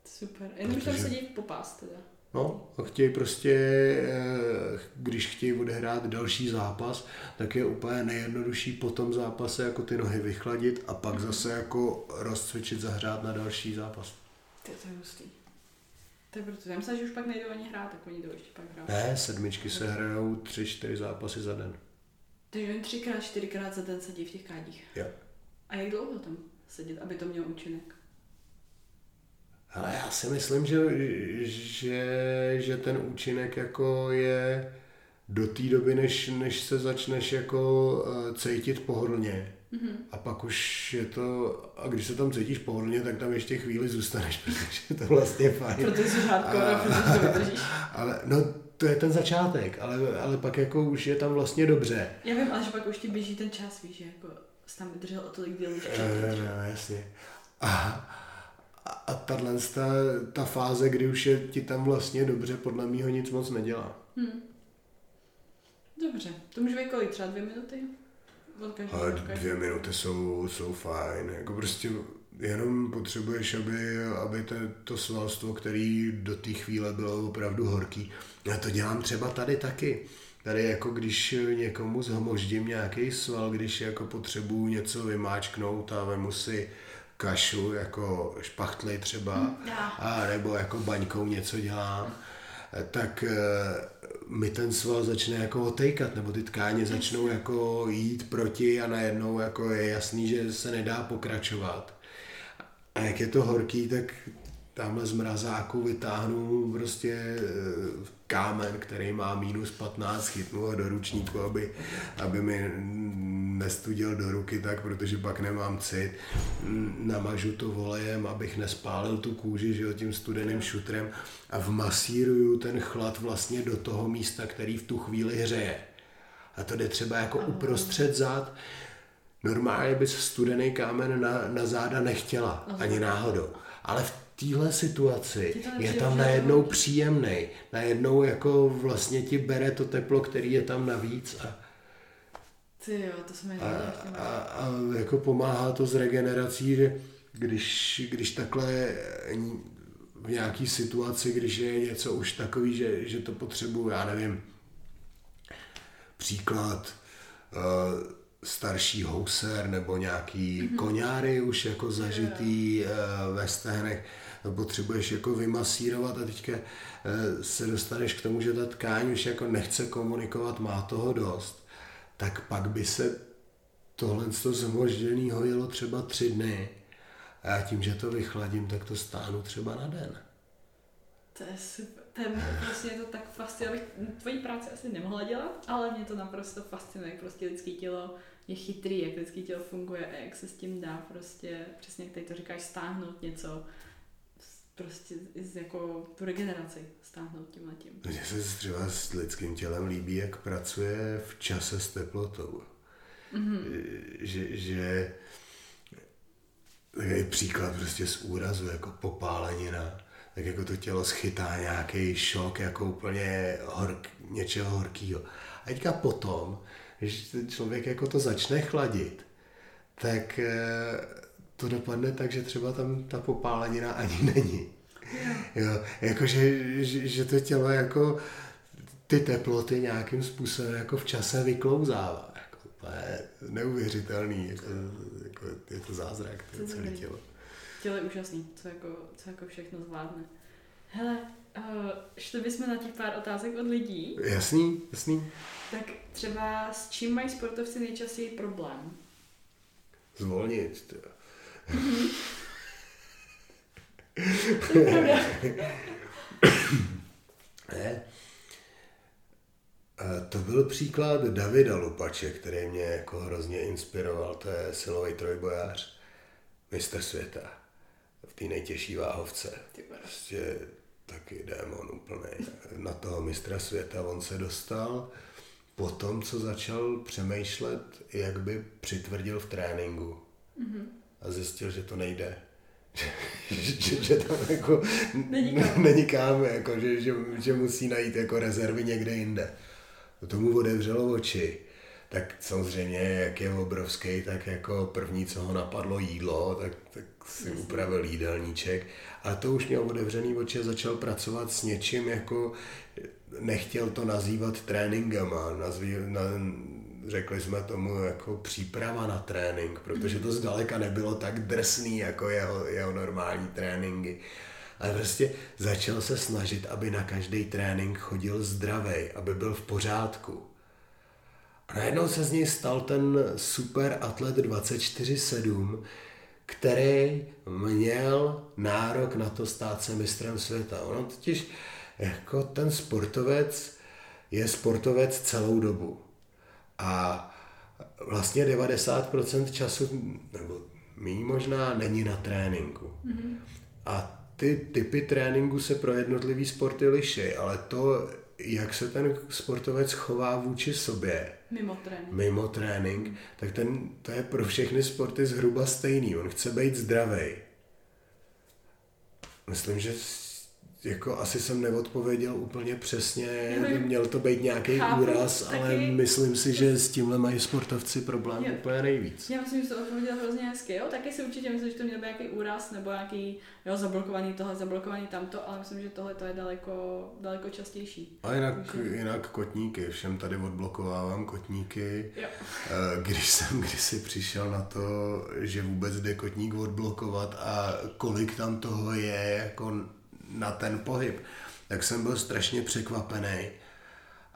super. Jenom už tam Protože- sedí popás teda. No, a chtějí prostě, eh, když chtějí odehrát další zápas, tak je úplně nejjednodušší po tom zápase jako ty nohy vychladit a pak zase jako rozcvičit, zahřát na další zápas. To je hustý. To je proto. Já myslím, že už pak nejdou ani hrát, tak oni jdou ještě pak hrát. Ne, sedmičky se hrajou tři, čtyři zápasy za den. Takže oni třikrát, čtyřikrát za den sedí v těch kádích. Jo. A jak dlouho tam sedět, aby to mělo účinek? Ale já si myslím, že, že, že ten účinek jako je do té doby, než, než se začneš jako uh, cítit pohodlně. Mm-hmm. A pak už je to, a když se tam cítíš pohodlně, tak tam ještě chvíli zůstaneš, protože je to vlastně fajn. Protože jsi hardcore, A- protože to vydržíš. Ale no, to je ten začátek, ale, ale pak jako už je tam vlastně dobře. Já vím, ale že pak už ti běží ten čas, víš, že jako jsi tam vydržel o tolik díl, no, no, jasně. A, a, a tahle ta, ta fáze, kdy už je ti tam vlastně dobře, podle mýho nic moc nedělá. Hmm. Dobře, to může být kolik, třeba dvě minuty? Ale dvě minuty jsou, jsou fajn, jako prostě jenom potřebuješ, aby, aby to, to svalstvo, který do té chvíle bylo opravdu horký. Já to dělám třeba tady taky. Tady jako když někomu zhmoždím nějaký sval, když jako potřebuju něco vymáčknout a vemu si kašu, jako špachtly třeba, mm, a nebo jako baňkou něco dělám, tak eh, mi ten sval začne jako otejkat, nebo ty tkáně začnou jako jít proti a najednou jako je jasný, že se nedá pokračovat. A jak je to horký, tak tamhle z mrazáku vytáhnu prostě eh, kámen, který má minus 15, chytnu ho do ručníku, aby, aby mi nestudil do ruky tak, protože pak nemám cit. Namažu to volejem, abych nespálil tu kůži že jo, tím studeným šutrem a vmasíruju ten chlad vlastně do toho místa, který v tu chvíli hřeje. A to jde třeba jako uprostřed zad. Normálně bys studený kámen na, na záda nechtěla, ani náhodou. Ale v téhle situaci je tam najednou příjemný. Najednou jako vlastně ti bere to teplo, který je tam navíc a ty jo, to jsme a, a, a, jako pomáhá to s regenerací, že když, když takhle v nějaký situaci, když je něco už takový, že, že to potřebuju, já nevím, příklad, uh, starší houser nebo nějaký mm-hmm. koňáry už jako zažitý uh, ve stehnech, potřebuješ jako vymasírovat a teďka uh, se dostaneš k tomu, že ta tkáň už jako nechce komunikovat, má toho dost, tak pak by se tohle zmožděný hojilo třeba tři dny a já tím, že to vychladím, tak to stáhnu třeba na den. To je super. To je prostě to tak fascinuje. Tvojí práci asi nemohla dělat, ale mě to naprosto fascinuje, prostě lidský tělo je chytrý, jak lidský tělo funguje a jak se s tím dá prostě, přesně jak tady to říkáš, stáhnout něco, prostě jako tu regeneraci stáhnout tím tím. Mně se třeba s lidským tělem líbí, jak pracuje v čase s teplotou. Mm-hmm. Že, že je příklad prostě z úrazu, jako popálenina, tak jako to tělo schytá nějaký šok, jako úplně hork, něčeho horkého. A teďka potom, když člověk jako to začne chladit, tak eh, to dopadne tak, že třeba tam ta popálenina ani není. Jo, jakože, že, že to tělo jako ty teploty nějakým způsobem jako v čase vyklouzává. Jako, to je neuvěřitelný, jako, jako, je to zázrak, to je celé tělo. Tělo je úžasný, co jako, co jako všechno zvládne. Hele, uh, šli bychom na těch pár otázek od lidí. Jasný, jasný. Tak třeba s čím mají sportovci nejčastěji problém? Zvolnit. To je pravda. ne. To byl příklad Davida Lupače, který mě jako hrozně inspiroval. To je silový trojbojář, mistr světa v té nejtěžší váhovce. Prostě taky démon úplný. Na toho mistra světa on se dostal po tom, co začal přemýšlet, jak by přitvrdil v tréninku. Mm-hmm. A zjistil, že to nejde. že, že, tam jako není kam, není kam jako, že, že, že musí najít jako rezervy někde jinde. To tomu otevřelo oči. Tak samozřejmě, jak je obrovský, tak jako první, co ho napadlo jídlo, tak, tak si upravil jídelníček. A to už měl otevřený oči a začal pracovat s něčím, jako nechtěl to nazývat tréninkama, nazví, na, řekli jsme tomu jako příprava na trénink, protože to zdaleka nebylo tak drsný jako jeho, jeho normální tréninky. Ale prostě začal se snažit, aby na každý trénink chodil zdravý, aby byl v pořádku. A najednou se z něj stal ten super atlet 24-7, který měl nárok na to stát se mistrem světa. Ono totiž jako ten sportovec je sportovec celou dobu. A vlastně 90% času, nebo mý možná, není na tréninku. Mm-hmm. A ty typy tréninku se pro jednotlivý sporty liší, ale to, jak se ten sportovec chová vůči sobě, Mimo trénink. mimo trénink, tak ten, to je pro všechny sporty zhruba stejný. On chce být zdravý. Myslím, že jako asi jsem neodpověděl úplně přesně, nevím. měl to být nějaký Chápu, úraz, taky. ale myslím si, že s tímhle mají sportovci problém Jo. úplně nejvíc. Já myslím, že to odpověděl hrozně hezky, jo? Taky si určitě myslím, že to měl být nějaký úraz nebo nějaký, jo, zablokovaný tohle, zablokovaný tamto, ale myslím, že tohle to je daleko, daleko častější. A jinak, Takže- jinak kotníky, všem tady odblokovávám kotníky. Jo. Eh, Když jsem kdysi přišel na to, že vůbec jde kotník odblokovat a kolik tam toho je jako na ten pohyb, tak jsem byl strašně překvapený.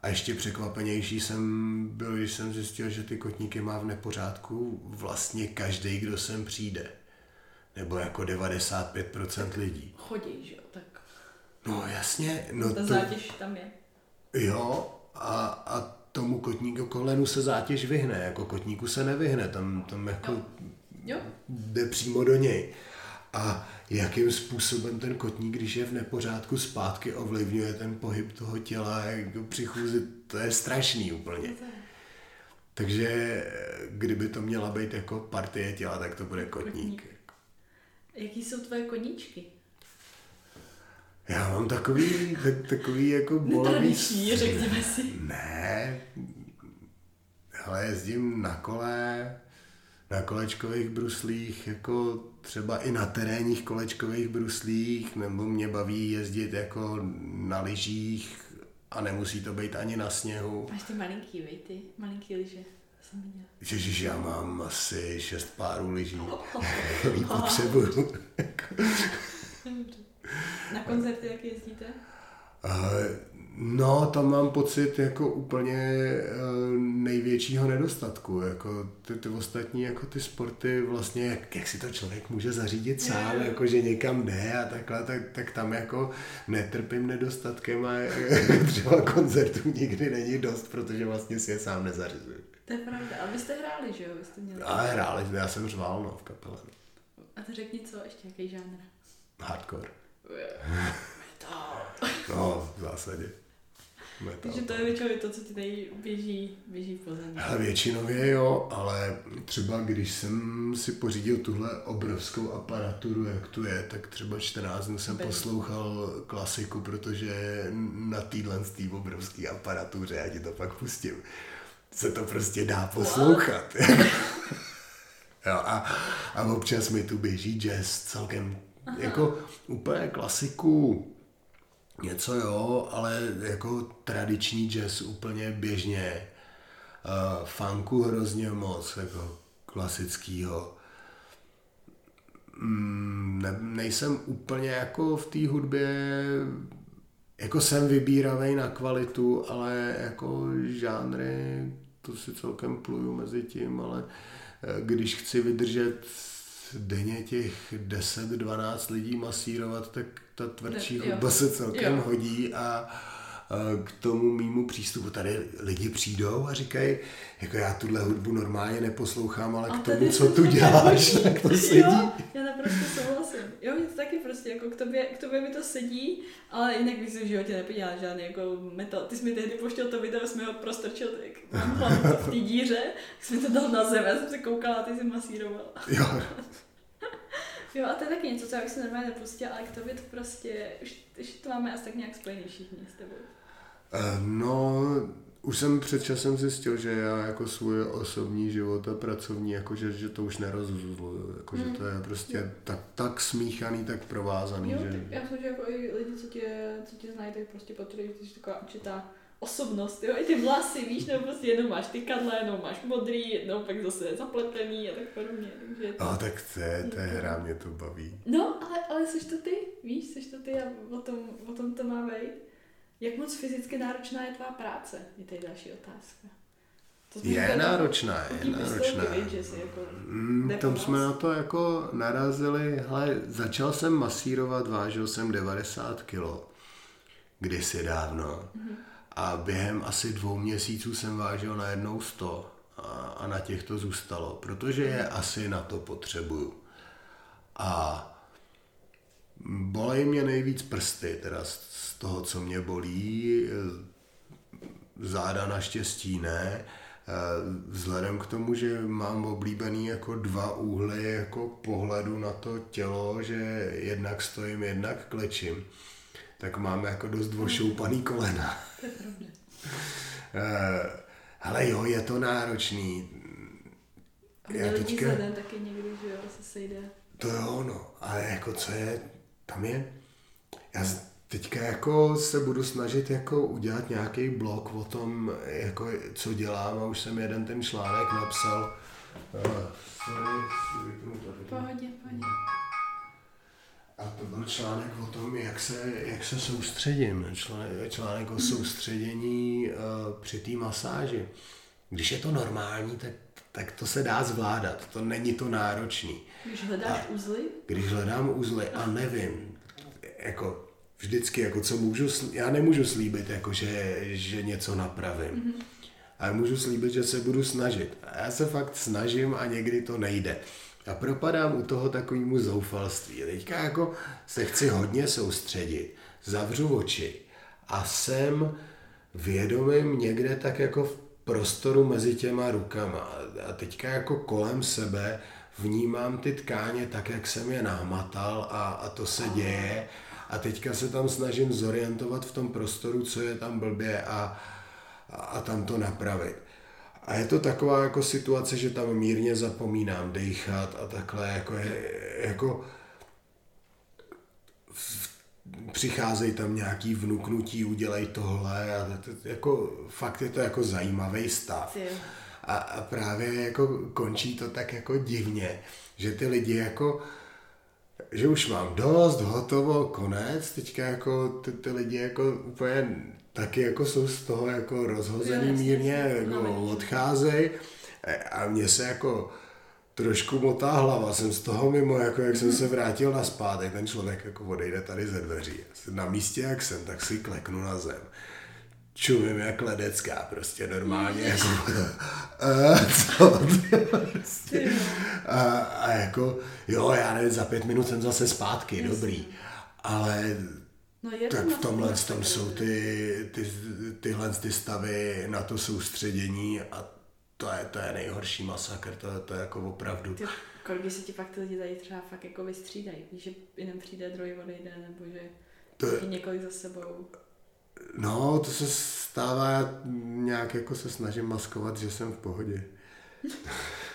A ještě překvapenější jsem byl, když jsem zjistil, že ty kotníky má v nepořádku vlastně každý, kdo sem přijde. Nebo jako 95% lidí. Chodí, že jo, tak No jasně, no ta to, zátěž tam je. Jo, a, a tomu kotníku kolenu se zátěž vyhne, jako kotníku se nevyhne, tam, tam jako Jo. Jo, jde přímo do něj. A jakým způsobem ten kotník, když je v nepořádku zpátky, ovlivňuje ten pohyb toho těla jako při chůzi, to je strašný úplně. Takže eh, kdyby to měla být jako partie těla, tak to bude kotník. Kotník. Jaký jsou tvoje koníčky? Já mám takový, tak, takový jako bolavý... Řekněme si. Ne, ale jezdím na kole, na kolečkových bruslích, jako třeba i na terénních kolečkových bruslích, nebo mě baví jezdit jako na lyžích a nemusí to být ani na sněhu. Máš ty malinký, vej, ty malinký lyže. Ježiš, já mám asi šest párů lyží, který potřebuju. Dobře. Na koncerty jak jezdíte? Eh, No, tam mám pocit jako úplně eh, největšího nedostatku. Jako ty, ty ostatní jako ty sporty vlastně, jak, jak si to člověk může zařídit sám, Jo. jako že někam jde a takhle, tak, tak tam jako netrpím nedostatkem a třeba koncertů nikdy není dost, protože vlastně si je sám nezařizuju. To je pravda. A vy jste hráli, že jo? Vy jste měli. A hráli, jsme, já jsem řval no, v kapele. A to řekni co, ještě jaký žánr? Hardcore. Metal. No, v zásadě. Metal. Takže to je většinou to, co ti tady běží, běží v pozadí. Ale většinově jo, ale třeba když jsem si pořídil tuhle obrovskou aparaturu, jak tu je, tak třeba 14 dnů jsem Bez. poslouchal klasiku, protože na téhle tý obrovské aparatuře, já ti to pak pustím, se to prostě dá poslouchat. jo, a, a občas mi tu běží jazz celkem, Aha. jako úplně klasiku, Něco jo, ale jako tradiční jazz úplně běžně. Uh, funku hrozně moc, jako klasickýho. Mm, ne, nejsem úplně jako v té hudbě, jako jsem vybíravej na kvalitu, ale jako žánry, to si celkem pluju mezi tím, ale eh, když chci vydržet denně těch 10-12 lidí masírovat, tak ta tvrdší hudba se celkem Jo. hodí a, k tomu mýmu přístupu tady lidi přijdou a říkají, jako já tuhle hudbu normálně neposlouchám, ale A k tomu, co tu děláš, hodí. tak to sedí. Jo, já naprosto souhlasím. Jo, mě to taky prostě, jako k tobě, k tobě mi to sedí, ale jinak bych si v životě nepodělala žádný jako metal. Ty jsi mi tehdy poštěl to video, jsme ho prostrčil tak v té díře, tak jsi mi to dal na zem, já jsem se koukala a ty jsi masíroval. Jo, Jo, a to je taky něco, co já bych se normálně nepustila, ale k tobě to prostě, už, už to máme asi tak nějak spojený všichni s tebou. Eh, No, už jsem před časem zjistil, že já jako svůj osobní život a pracovní, jako že, to už nerozuzluju, jako že Mm. to je prostě tak, tak smíchaný, tak provázaný, Jo, že... já myslím, že jako i lidi, co tě, co tě znají, tak prostě potvrdují, že jsi taková určitá osobnost, jo, i ty vlasy, víš, nebo prostě jednou máš ty kadle, jednou máš modrý, jednou pak zase zapletený a tak podobně, takže. A tak to je, to je hra, mě to baví. No, ale, ale jsi to ty, víš, jsi to ty a o tom, o tom to má být. Jak moc fyzicky náročná je tvá práce, je tady další otázka. To Je říkali, náročná, je náročná. víš, že si jako Mm, tam jsme na to jako narazili, hele, začal jsem masírovat, vážil jsem 90 kilo, kdysi dávno. Mhm. A během asi dvou měsíců jsem vážil na jednou 100 a, a na těch to zůstalo, protože je asi na to potřebuju. A bolej mě nejvíc prsty, teda z toho, co mě bolí, záda naštěstí ne. Eh, Vzhledem k tomu, že mám oblíbený jako dva úhly jako pohledu na to tělo, že jednak stojím, jednak klečím, tak mám jako dost ošoupaný kolena. To je pravda. Eh, Ale jo, je to náročný. A Já teďka- den taky někdy, že jo, se sejde. To jo, no, ale jako co je, tam je, já teďka jako se budu snažit jako udělat nějaký blog o tom, jako co dělám a už jsem jeden ten článek napsal. Uh, sorry. Pohodě, pohodě. A to byl článek o tom, jak se, jak se soustředím. Článek, článek o soustředění uh, při té masáži. Když je to normální, tak, tak to se dá zvládat. To není to náročný. Když hledáš uzly, Když hledám uzly a nevím, jako vždycky, jako co můžu, já nemůžu slíbit, jako že, že něco napravím. Mm-hmm. Ale můžu slíbit, že se budu snažit. A já se fakt snažím a někdy to nejde. A propadám u toho takovému zoufalství. Teďka jako se chci hodně soustředit, zavřu oči a jsem vědomým někde tak jako v prostoru mezi těma rukama. A teďka jako kolem sebe vnímám ty tkáně tak, jak jsem je nahmatal a, a to se děje. A teďka se tam snažím zorientovat v tom prostoru, co je tam blbě a, a, a tam to napravit. A je to taková jako situace, že tam mírně zapomínám dechat a takhle jako, je, jako přicházejí tam nějaký vnuknutí, udělej tohle a to, to, jako, fakt je to jako zajímavý stav. A, a právě jako končí to tak jako divně, že ty lidi jako, že už mám dost, hotovo, konec, teďka jako ty, ty lidi jako úplně taky jako jsou z toho jako rozhozený Jo, mírně, jako unavený. odcházejí a mně se jako trošku motá hlava, jsem z toho mimo, jako jak jsem se vrátil na zpátek, ten člověk jako odejde tady ze dveří. Na místě, jak jsem, tak si kleknu na zem. Čumím jak ledecká, prostě normálně, jako, "Eh, co prostě. a, a, jako, jo, já nevím, za pět minut jsem zase zpátky, dobrý. Ale No je tak v tomhle tom jsou ty, ty, tyhle ty stavy na to soustředění a to je, to je nejhorší masakr, to, je- to je jako opravdu. Ty, kolik by se ti pak ty lidi tady třeba fakt jako vystřídají, víš, že jeden přijde, druhý odejde, nebo že To několik za sebou. No, to se stává, já nějak jako se snažím maskovat, že jsem v pohodě.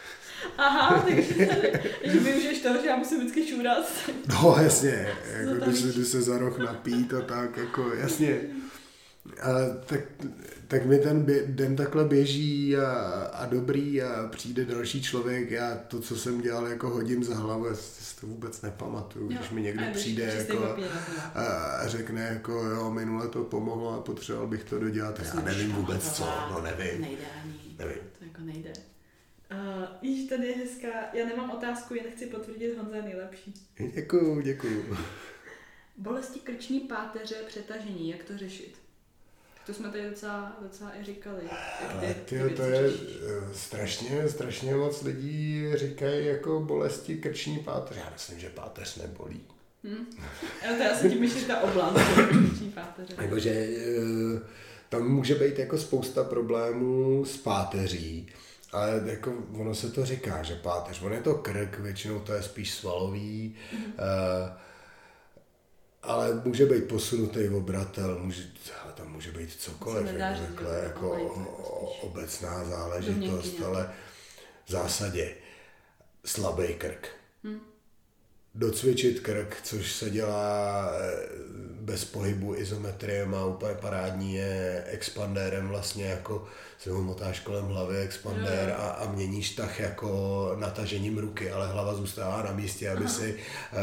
Aha, takže že využiješ toho, že já musím vždycky čůrat. No jasně, jako když se, když se za roh napít a tak, jako jasně. A tak, tak mi ten bě, den takhle běží a, a dobrý a přijde další člověk, já to, co jsem dělal, jako hodím za hlavu, já si to vůbec nepamatuju, když mi někdo a přijde jako na to. a řekne jako jo, minule to pomohlo a potřeboval bych to dodělat, já nevím vůbec co, no nevím, Nejde ani. nevím. To jako nejde. Uh, Již tady je hezká, já nemám otázku, jen chci potvrdit, Honza je nejlepší. Děkuju, děkuju. Bolesti krční páteře, přetažení, jak to řešit? To jsme tady docela, docela i říkali. Jak Ale ty, to je řešíš. eh, strašně, strašně moc lidí říkají jako bolesti krční páteře. Já myslím, že páteř nebolí. Hm? Jo, to já si tím myšlím ta oblast krční páteře. Jakože eh, tam může být jako spousta problémů s páteří, ale jako ono se to říká, že páteř, on je to krk, většinou to je spíš svalový, eh, ale může být posunutý obratel, může, ale tam může být cokoliv, nedá jako, takhle, jako obecná záležitost, domněnky ale v zásadě slabý krk. Hm. Docvičit krk, což se dělá eh, bez pohybu izometriem a úplně parádní je expandérem vlastně jako se ho motáš kolem hlavy expandér a, a měníš tah jako natažením ruky, ale hlava zůstává na místě, aby si eh,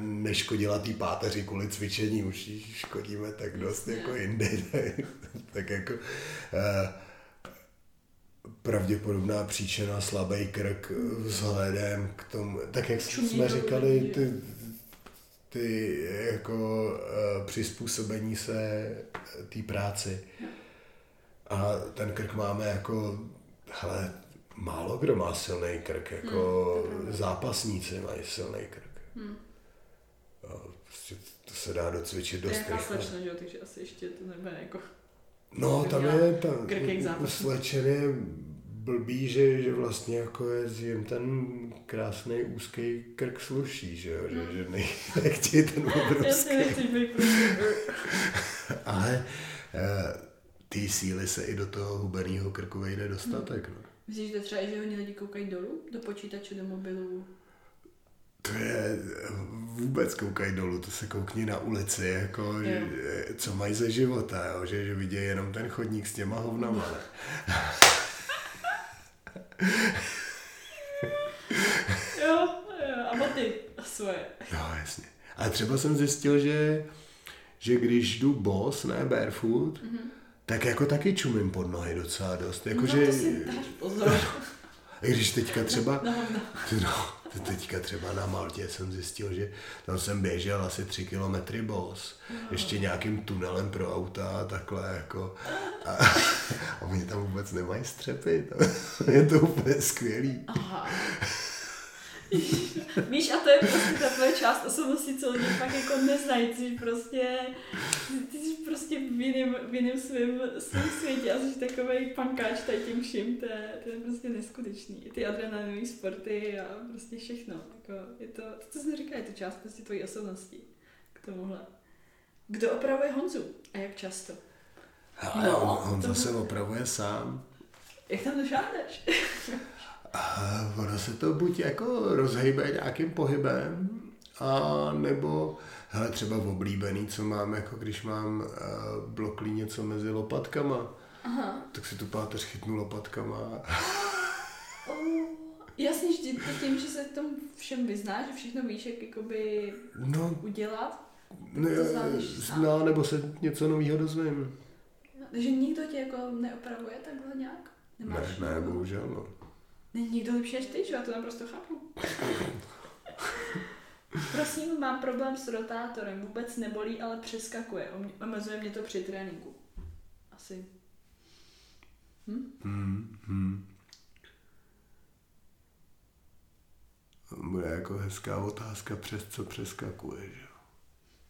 neškodila té páteři kvůli cvičení, už škodíme tak dost jako jindy, tak jako eh, pravděpodobná příčina slabý krk vzhledem k tomu, tak jak Čumění jsme říkali, ty, ty jako uh, přizpůsobení se té práci. A ten krk máme jako, hele, málo kdo má silný krk, jako Hmm, zápasníci mají silný krk. Hm. A prostě to se dá docvičit dost jaká rychle. slečna, že jo, takže asi ještě to nebude jako... No, tam je ta, krk jak u, slečen je blbý, že, že vlastně jako je jim ten krásný úzký krk sluší, že jo, že, že ne, nechtějí ten obrovský. prostě... Ale eh, ty síly se i do toho hubeného krku vejde dostatek, no. Myslíš, že třeba, že hodně lidí koukají dolů? Do počítače, do mobilů? To je, vůbec koukaj dolů, to se koukni na ulici, jako, že, Jo. co mají ze života, jo, že, že vidějí jenom ten chodník s těma hovnama. Jo, jo, a boty svoje. Jo, jasně. Ale třeba jsem zjistil, že, že když jdu boss, ne barefoot, mm-hmm. tak jako taky čumím pod nohy docela dost. Jako, no že, to si dáš pozor. když teďka třeba, No, no. no, teďka třeba na Maltě jsem zjistil, že tam jsem běžel asi tři kilometry boss, ještě nějakým tunelem pro auta a takhle jako. A, a oni tam vůbec nemají střepy, to, je to úplně skvělý. Aha. Víš, a to je prostě ta tvoje část osobnosti, co lidi fakt jako neznají, ty jsi prostě, ty jsi prostě v jiném, v jiném svém, svém světě a jsi takový pankáč tady tím vším, to je, to je prostě neskutečný. I ty adrenalinové sporty a prostě všechno. Jako, je to, to, co jsem říkala, je to část prostě tvojí osobnosti k tomuhle. Kdo opravuje Honzu a jak často? Ale No, on, on to- zase opravuje sám. Jak tam došáhneš? A ono se to buď jako rozhejbe nějakým pohybem, a nebo hele, třeba v oblíbený, co mám, jako když mám uh, bloklí něco mezi lopatkama, Aha. tak si tu páteř chytnu lopatkama. Oh, jasně, že tím, že se tom všem vyznáš, že všechno víš, jak jakoby No, udělat, ne, sám. no, nebo se něco nového dozvím. takže nikdo tě jako neopravuje takhle nějak? Ne, ne, bohužel, no. Není nikdo lepší než ty, že já to naprosto chápu. Prosím, mám problém s rotátorem, vůbec nebolí, ale přeskakuje. Om- Omezuje mě to při tréninku. Asi. Hm? Hmm, hmm. Bude jako hezká otázka, přes co přeskakuje, že.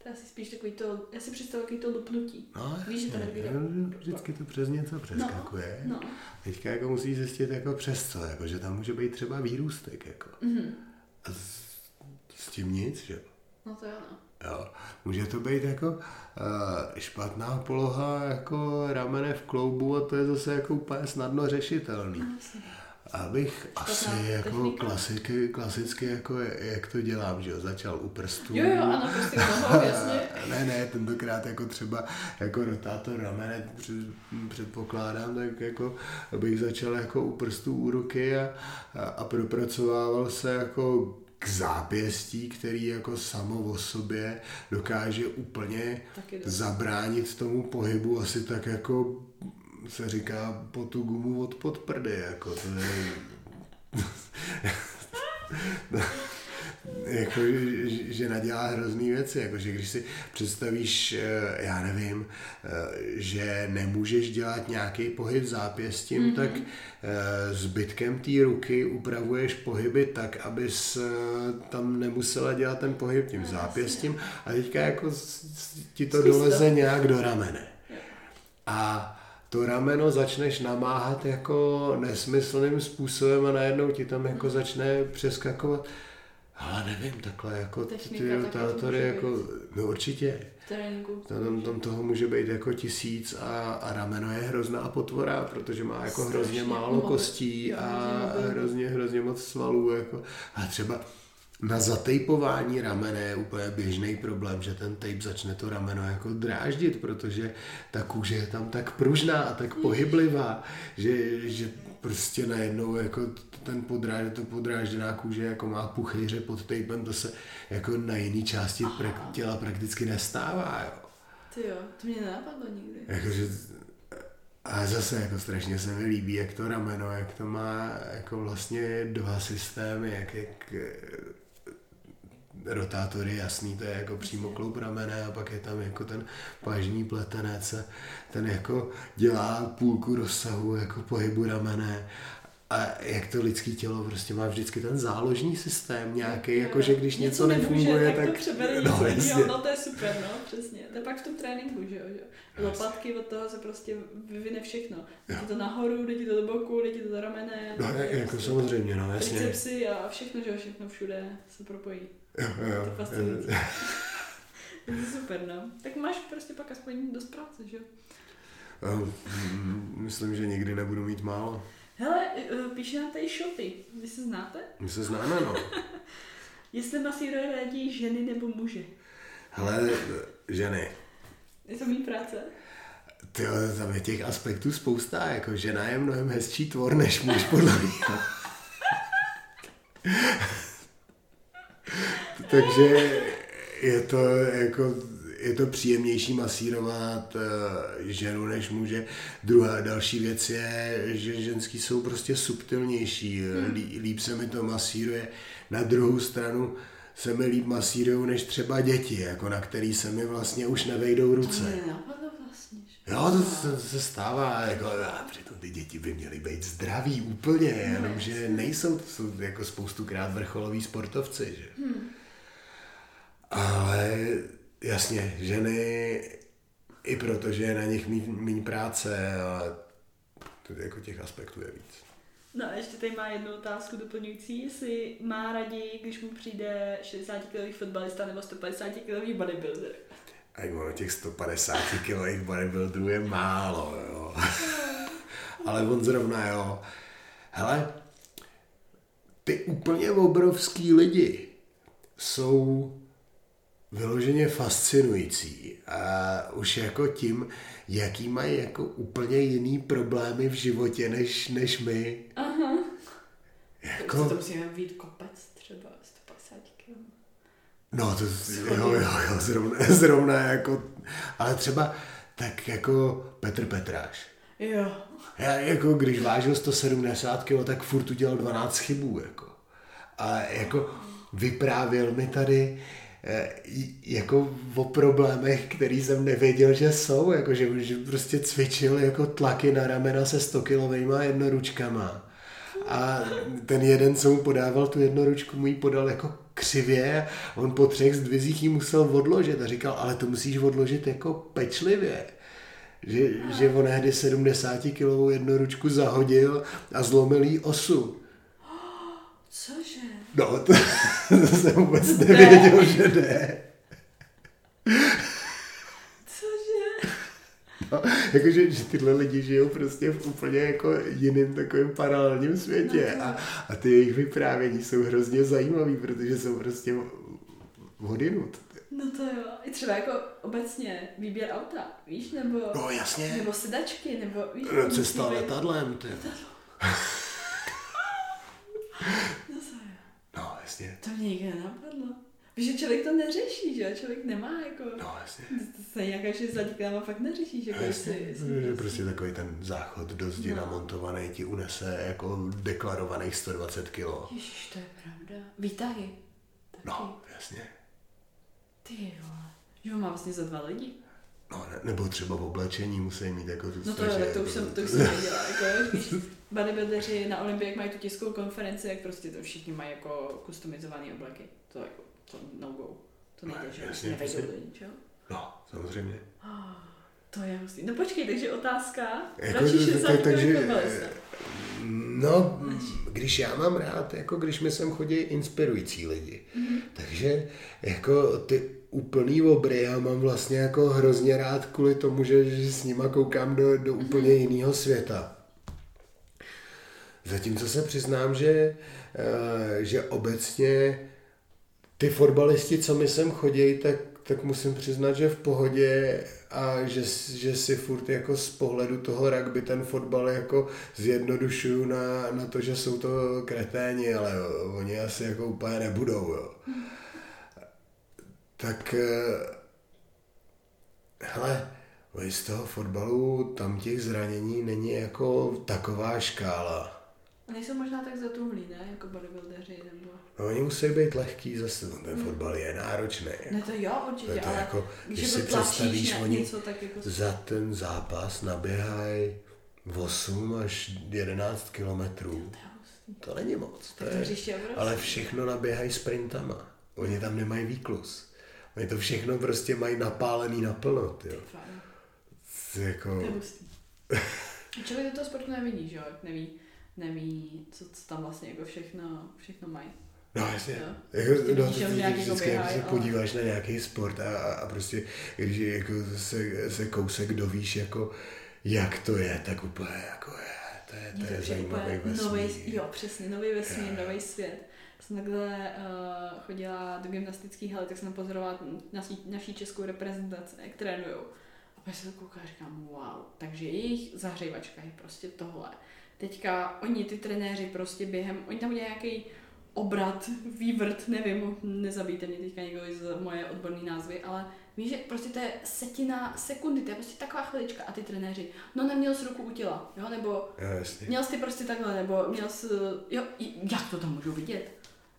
To je asi spíš takový to, já si představuji takový to lupnutí. No, Víš, že to nevíde. Vždycky to přes něco přeskakuje. No, Teďka jako musí zjistit jako přes co, jako, že tam může být třeba výrůstek. Jako. mhm. A s, s tím nic, že jo. no to jo, no. Jo. Může to být jako uh, špatná poloha jako ramene v kloubu a to je zase jako úplně snadno řešitelný. No, jasně. Abych asi jako technika? klasiky, klasicky jako jak to dělám, že jo, začal u prstů. Jo, jo, ano, prostě nohou, jasně. Ne, ne, tentokrát jako třeba jako rotátor ramene před, předpokládám, tak jako bych začal jako u prstů u ruky a, a, a propracovával se jako k zápěstí, který jako samo o sobě dokáže úplně zabránit tomu pohybu asi tak jako se říká po tu gumu od pod prdy, jako to je... jako, že, že nadělá hrozný věci, jako, že když si představíš, eh, já nevím, eh, že nemůžeš dělat nějaký pohyb zápěstím, mm-hmm. tak eh, zbytkem té ruky upravuješ pohyby tak, abys tam nemusela dělat ten pohyb tím zápěstím a teďka jako ti to doleze nějak do ramene. A to rameno začneš namáhat jako nesmyslným způsobem a najednou ti tam jako začne přeskakovat. Ale nevím, takhle jako ty- Technika ty rotátory, jako, no určitě. Tam, tam toho může být jako tisíc a, a rameno je hrozná potvora, protože má jako Strašně hrozně málo moc. kostí a hrozně, hrozně moc svalů. Jako. A třeba na zatejpování ramene je úplně běžný problém, že ten tape začne to rameno jako dráždit, protože ta kůže je tam tak pružná a tak pohyblivá, že, že prostě najednou jako ten podráž, to podrážděná kůže jako má puchejře pod tapem, to se jako na jiný části prak, těla prakticky nestává. Jo. Ty jo, to mě nenapadlo nikdy. Jakože, a zase jako strašně se mi líbí, jak to rameno, jak to má jako vlastně dva systémy, jak, jak rotátory, jasný, to je jako přímo kloup ramene a pak je tam jako ten pažní pletenec a ten jako dělá půlku rozsahu jako pohybu ramene A jak to lidské tělo prostě má vždycky ten záložní systém nějaký, Jo, jako že když něco, něco nemůže, nefunguje, tak, tak... to přebere no, něco jasně. jiného, no to je super, no, přesně. To je pak v tom tréninku, že jo, že jo. Lopatky od toho se prostě vyvine všechno. Jde to nahoru, jde to do boku, jde to do ramene. No, jde jako prostě samozřejmě, no, jasně. Tricepsy a všechno, že jo, všechno všude se propojí. Jo, To je jo, fascinující. Je to super, no. Tak máš prostě pak aspoň dost práce, že jo. jo. Mm, Myslím, že nikdy nebudu mít málo. Hele, eh, píše nám tady Šoty. Vy se znáte? My se známe, no. Jestli masíruje raději ženy nebo muže? Hele, ženy, Je to mý práce? ty tam je těch aspektů spousta, jako žena je mnohem hezčí tvor než muž, podle mě. Takže je to jako je to příjemnější masírovat eh, ženu než muže. Druhá další věc je, že ženský jsou prostě subtilnější, Lí, líp se mi to masíruje. Na druhou stranu se mi líp masírují než třeba děti, jako na který se mi vlastně už nevejdou ruce. Jo, to, to se stává, jako, a přitom ty děti by měly být zdraví úplně, jenomže nejsou, to jsou jako spoustukrát vrcholoví sportovci, že? Hmm. Ale jasně, ženy, i protože je na nich méně práce, ale to jako těch aspektů je víc. No a ještě tady má jednu otázku doplňující, jestli má raději, když mu přijde 60-kilový fotbalista nebo 150-kilový bodybuilder. A ono těch 150 kilových bodybuilderů je málo, jo. Ale on zrovna, jo. Hele, ty úplně obrovský lidi jsou vyloženě fascinující. A už jako tím, jaký mají jako úplně jiný problémy v životě než, než my. Aha. Jako, To, to musíme být kopec třeba 150 kg. No, to, jo, jo, jo, zrovna, zrovna jako, ale třeba tak jako Petr Petráš. Jo. Já jako, když vážil 170 kg, tak furt udělal 12 chybů, jako. A jako vyprávěl mi tady eh, jako o problémech, který jsem nevěděl, že jsou, jako že, že prostě cvičil jako tlaky na ramena se 100 kilovejma jednoručkama. A ten jeden, co mu podával tu jednoručku, mu ji podal jako křivě a on po třech zdvizích ji musel odložit a říkal, ale to musíš odložit jako pečlivě. Že, že on ehdy 70 kilovou jednoručku zahodil a zlomil jí osu. Cože? No, to, to jsem vůbec nevěděl, že jde. No, jakože že tyhle lidi žijou prostě v úplně jako jiným takovým paralelním světě a, a ty jejich vyprávění jsou hrozně zajímavý, protože jsou prostě odinut. No to jo. I třeba jako obecně výběr auta, víš, nebo, No jasně, nebo sedačky, nebo víš, No, cesta být- letadlem, ty. No to jo. No jasně, To mě nikdy nenapadlo. Víš, že člověk to neřeší, že jo? Člověk nemá jako... no jasně. To se nějaká, že za díkama fakt neřešíš, jako No, jestli... jasně. jestli- Že prostě takový ten záchod do zdi No. namontovaný ti unese jako deklarovaných 120 kilo. Ježiš, to je pravda. Výtahy. Taky. No, jasně. Ty vole. Že ho má vlastně za dva lidi. No, ne, nebo třeba v oblečení musí mít jako tu No to jo, strašně to už jako- jsem, to už jsem nedělala. Jako, víš, bodybuildeři na Olympiák mají tu tiskovou konferenci, jak prostě to všichni mají jako customizované obleky. To jako, to no go. To nejde, že jasně, Nevejdou jasně. do ničeho. No, samozřejmě. To je hustý. No počkej, takže otázka. Jako, Radši tak- 60 tak- takže... takže- No, když já mám rád, jako když mi sem chodí inspirující lidi. Mhm. Takže jako ty úplný obry já mám vlastně jako hrozně rád kvůli tomu, že, že s nima koukám do, do úplně jiného světa. Zatímco se přiznám, že, eh, že obecně ty fotbalisti, co mi sem chodí, tak, tak musím přiznat, že v pohodě a že, že si furt jako z pohledu toho rugby ten fotbal jako zjednodušuju na, na to, že jsou to kreténi, ale oni asi jako úplně nebudou, jo. Tak eh, hele, z toho fotbalu tam těch zranění není jako taková škála. Nejsou možná tak zatuhlí, ne? Jako bodybuildeři nebo... No, oni musí být lehký zase, no, ten fotbal je náročný. Ne, to jo, určitě, To je to ale jako, když když jako si představíš, na oni něco, tak jako... za ten zápas naběhají 8 až 11 kilometrů. To není moc. To je, ale všechno naběhají sprintama. Oni tam nemají výklus. Oni to všechno prostě mají napálený naplno, jo. Jako, To je hustý. Člověk do toho sportu nevidí, že jo? Neví, neví, co, co tam vlastně jako všechno, všechno mají. No jasně. Jo. Jako, Ty no, to, že nějaký jako vždycky, jak běhají, se podíváš na nějaký sport a, a, prostě, když jako se, se kousek dovíš, jako jak to je, tak úplně jako je, to je, to je zajímavý vesmír. nový, jo, přesně, nový vesmír, nový svět. Jsem takhle uh, chodila do gymnastické haly, tak jsem pozorovala naší, naší českou reprezentaci, jak trénujou. A pak se to kouká a říkám, wow, takže jejich zahřívačka je prostě tohle. Teďka oni, ty trenéři, prostě během, oni tam udělají nějaký obrat, vývrt, nevím, nezabijte mě teďka někdo z moje odborné názvy, ale víš, že prostě to je setina sekundy, to je prostě taková chvilička a ty trenéři, no neměl jsi ruku u těla, jo, nebo Jo. Měl jsi ty prostě takhle, nebo měl jsi, jo, jak to tam můžu vidět?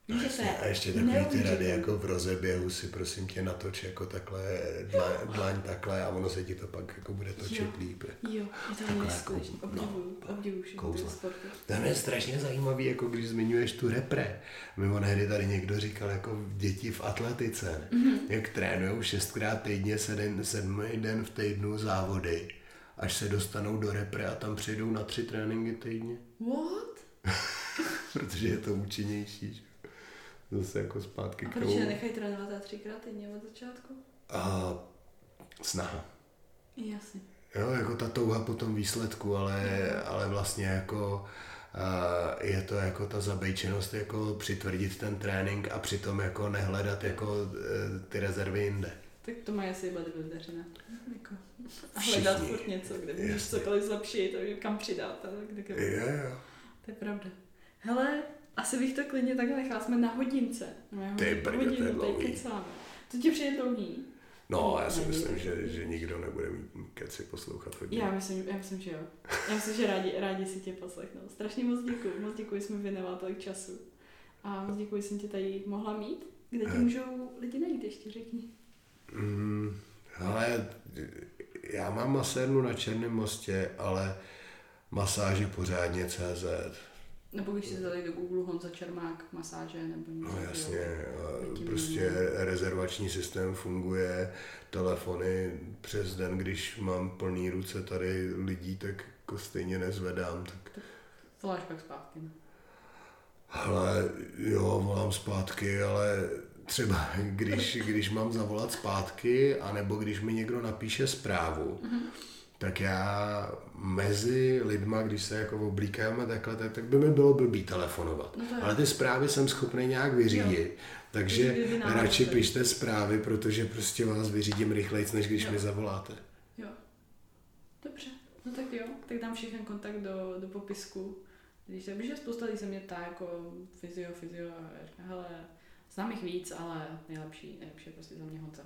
Víš, že to je A ještě takový ty rady, jako v rozeběhu si prosím tě natoč jako takhle, dlaň, dlaň takhle a ono se ti to pak jako bude točit Jo. líp. Jo, je to Takhle neskutečné, jako, obdivuju, no, obdivuju ty kouzla. sporty. Tam je strašně zajímavý, jako když zmiňuješ tu repre. Mimo nehdy tady někdo říkal, jako děti v atletice, Mhm. mm-hmm. jak trénují šestkrát týdně, sedm, sedmý den v týdnu závody, až se dostanou do repre a tam přijdou na tři tréninky týdně, What? protože je to účinnější. že? Zase jako zpátky A k proč nechají trénovat a třikrát týdně od začátku? A snaha. Jasně. Jo, jako ta touha po tom výsledku, ale, ale vlastně jako uh, je to jako ta zabejčenost jako přitvrdit ten trénink a přitom jako nehledat jako uh, ty rezervy jinde. Tak to mají asi bodybuildeři, ne? Jako. A Všichni. hledat furt něco, kde můžeš cokoliv zlepšit a kam přidat. A kde, kde. Jo, jo. To je pravda. Hele, asi bych to klidně takhle nechala. Jsme na hodince. Ty brďo, to je dlouhý. To ti přijde dlouhý? No, já si Není. myslím, že, že nikdo nebude mít keci poslouchat hodně. Já myslím, já myslím, že jo. Já myslím, že rádi, rádi si tě poslechnou. Strašně moc děkuji. Moc děkuji, jsme věnovala tolik času. A moc děkuji, že jsem tě tady mohla mít. Kde tě Eh. můžou lidi najít, ještě řekni. Mm, ale já mám masérnu na Černém mostě, ale masáže pořádně CZ. Nebo když si zadali do Google Honza Čermák, masáže nebo něco. No jasně, a Taky prostě rezervační systém funguje, telefony přes den, když mám plný ruce tady lidí, tak jako stejně nezvedám. Tak, Voláš pak zpátky. No. ale jo, volám zpátky, ale třeba když, když mám zavolat zpátky, anebo když mi někdo napíše zprávu, Mhm. Tak já mezi lidma, když se jako oblíkáme takhle, tak, tak by mi bylo blbý telefonovat. No jo. Ale ty zprávy jsem schopný nějak vyřídit. Takže Kdyby náhodou radši pište zprávy, protože prostě vás vyřídím rychleji, než když Jo. mi zavoláte. Jo. Dobře. No tak jo, tak dám všechny kontakt do, do popisku. Když se, protože spousta lidí se mě ptá jako fyzio, fyzio a já říkám, hele, znám jich víc, ale nejlepší, nejlepší je prostě za mě Honza.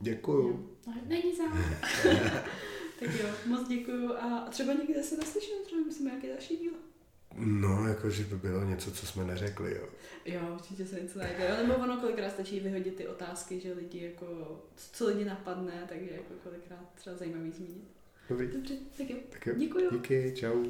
Děkuju. No, není za. tak jo, moc děkuju a třeba někde se naslyšíme, třeba myslím nějaký další díl. No, jakože by bylo něco, co jsme neřekli, jo. Jo, určitě se něco najde. Jo, nebo ono kolikrát stačí vyhodit ty otázky, že lidi jako, co lidi napadne, takže jako kolikrát třeba zajímavý zmínit. Dobrý. Dobře, tak jo. Tak jo. Děkuju. Díky, čau.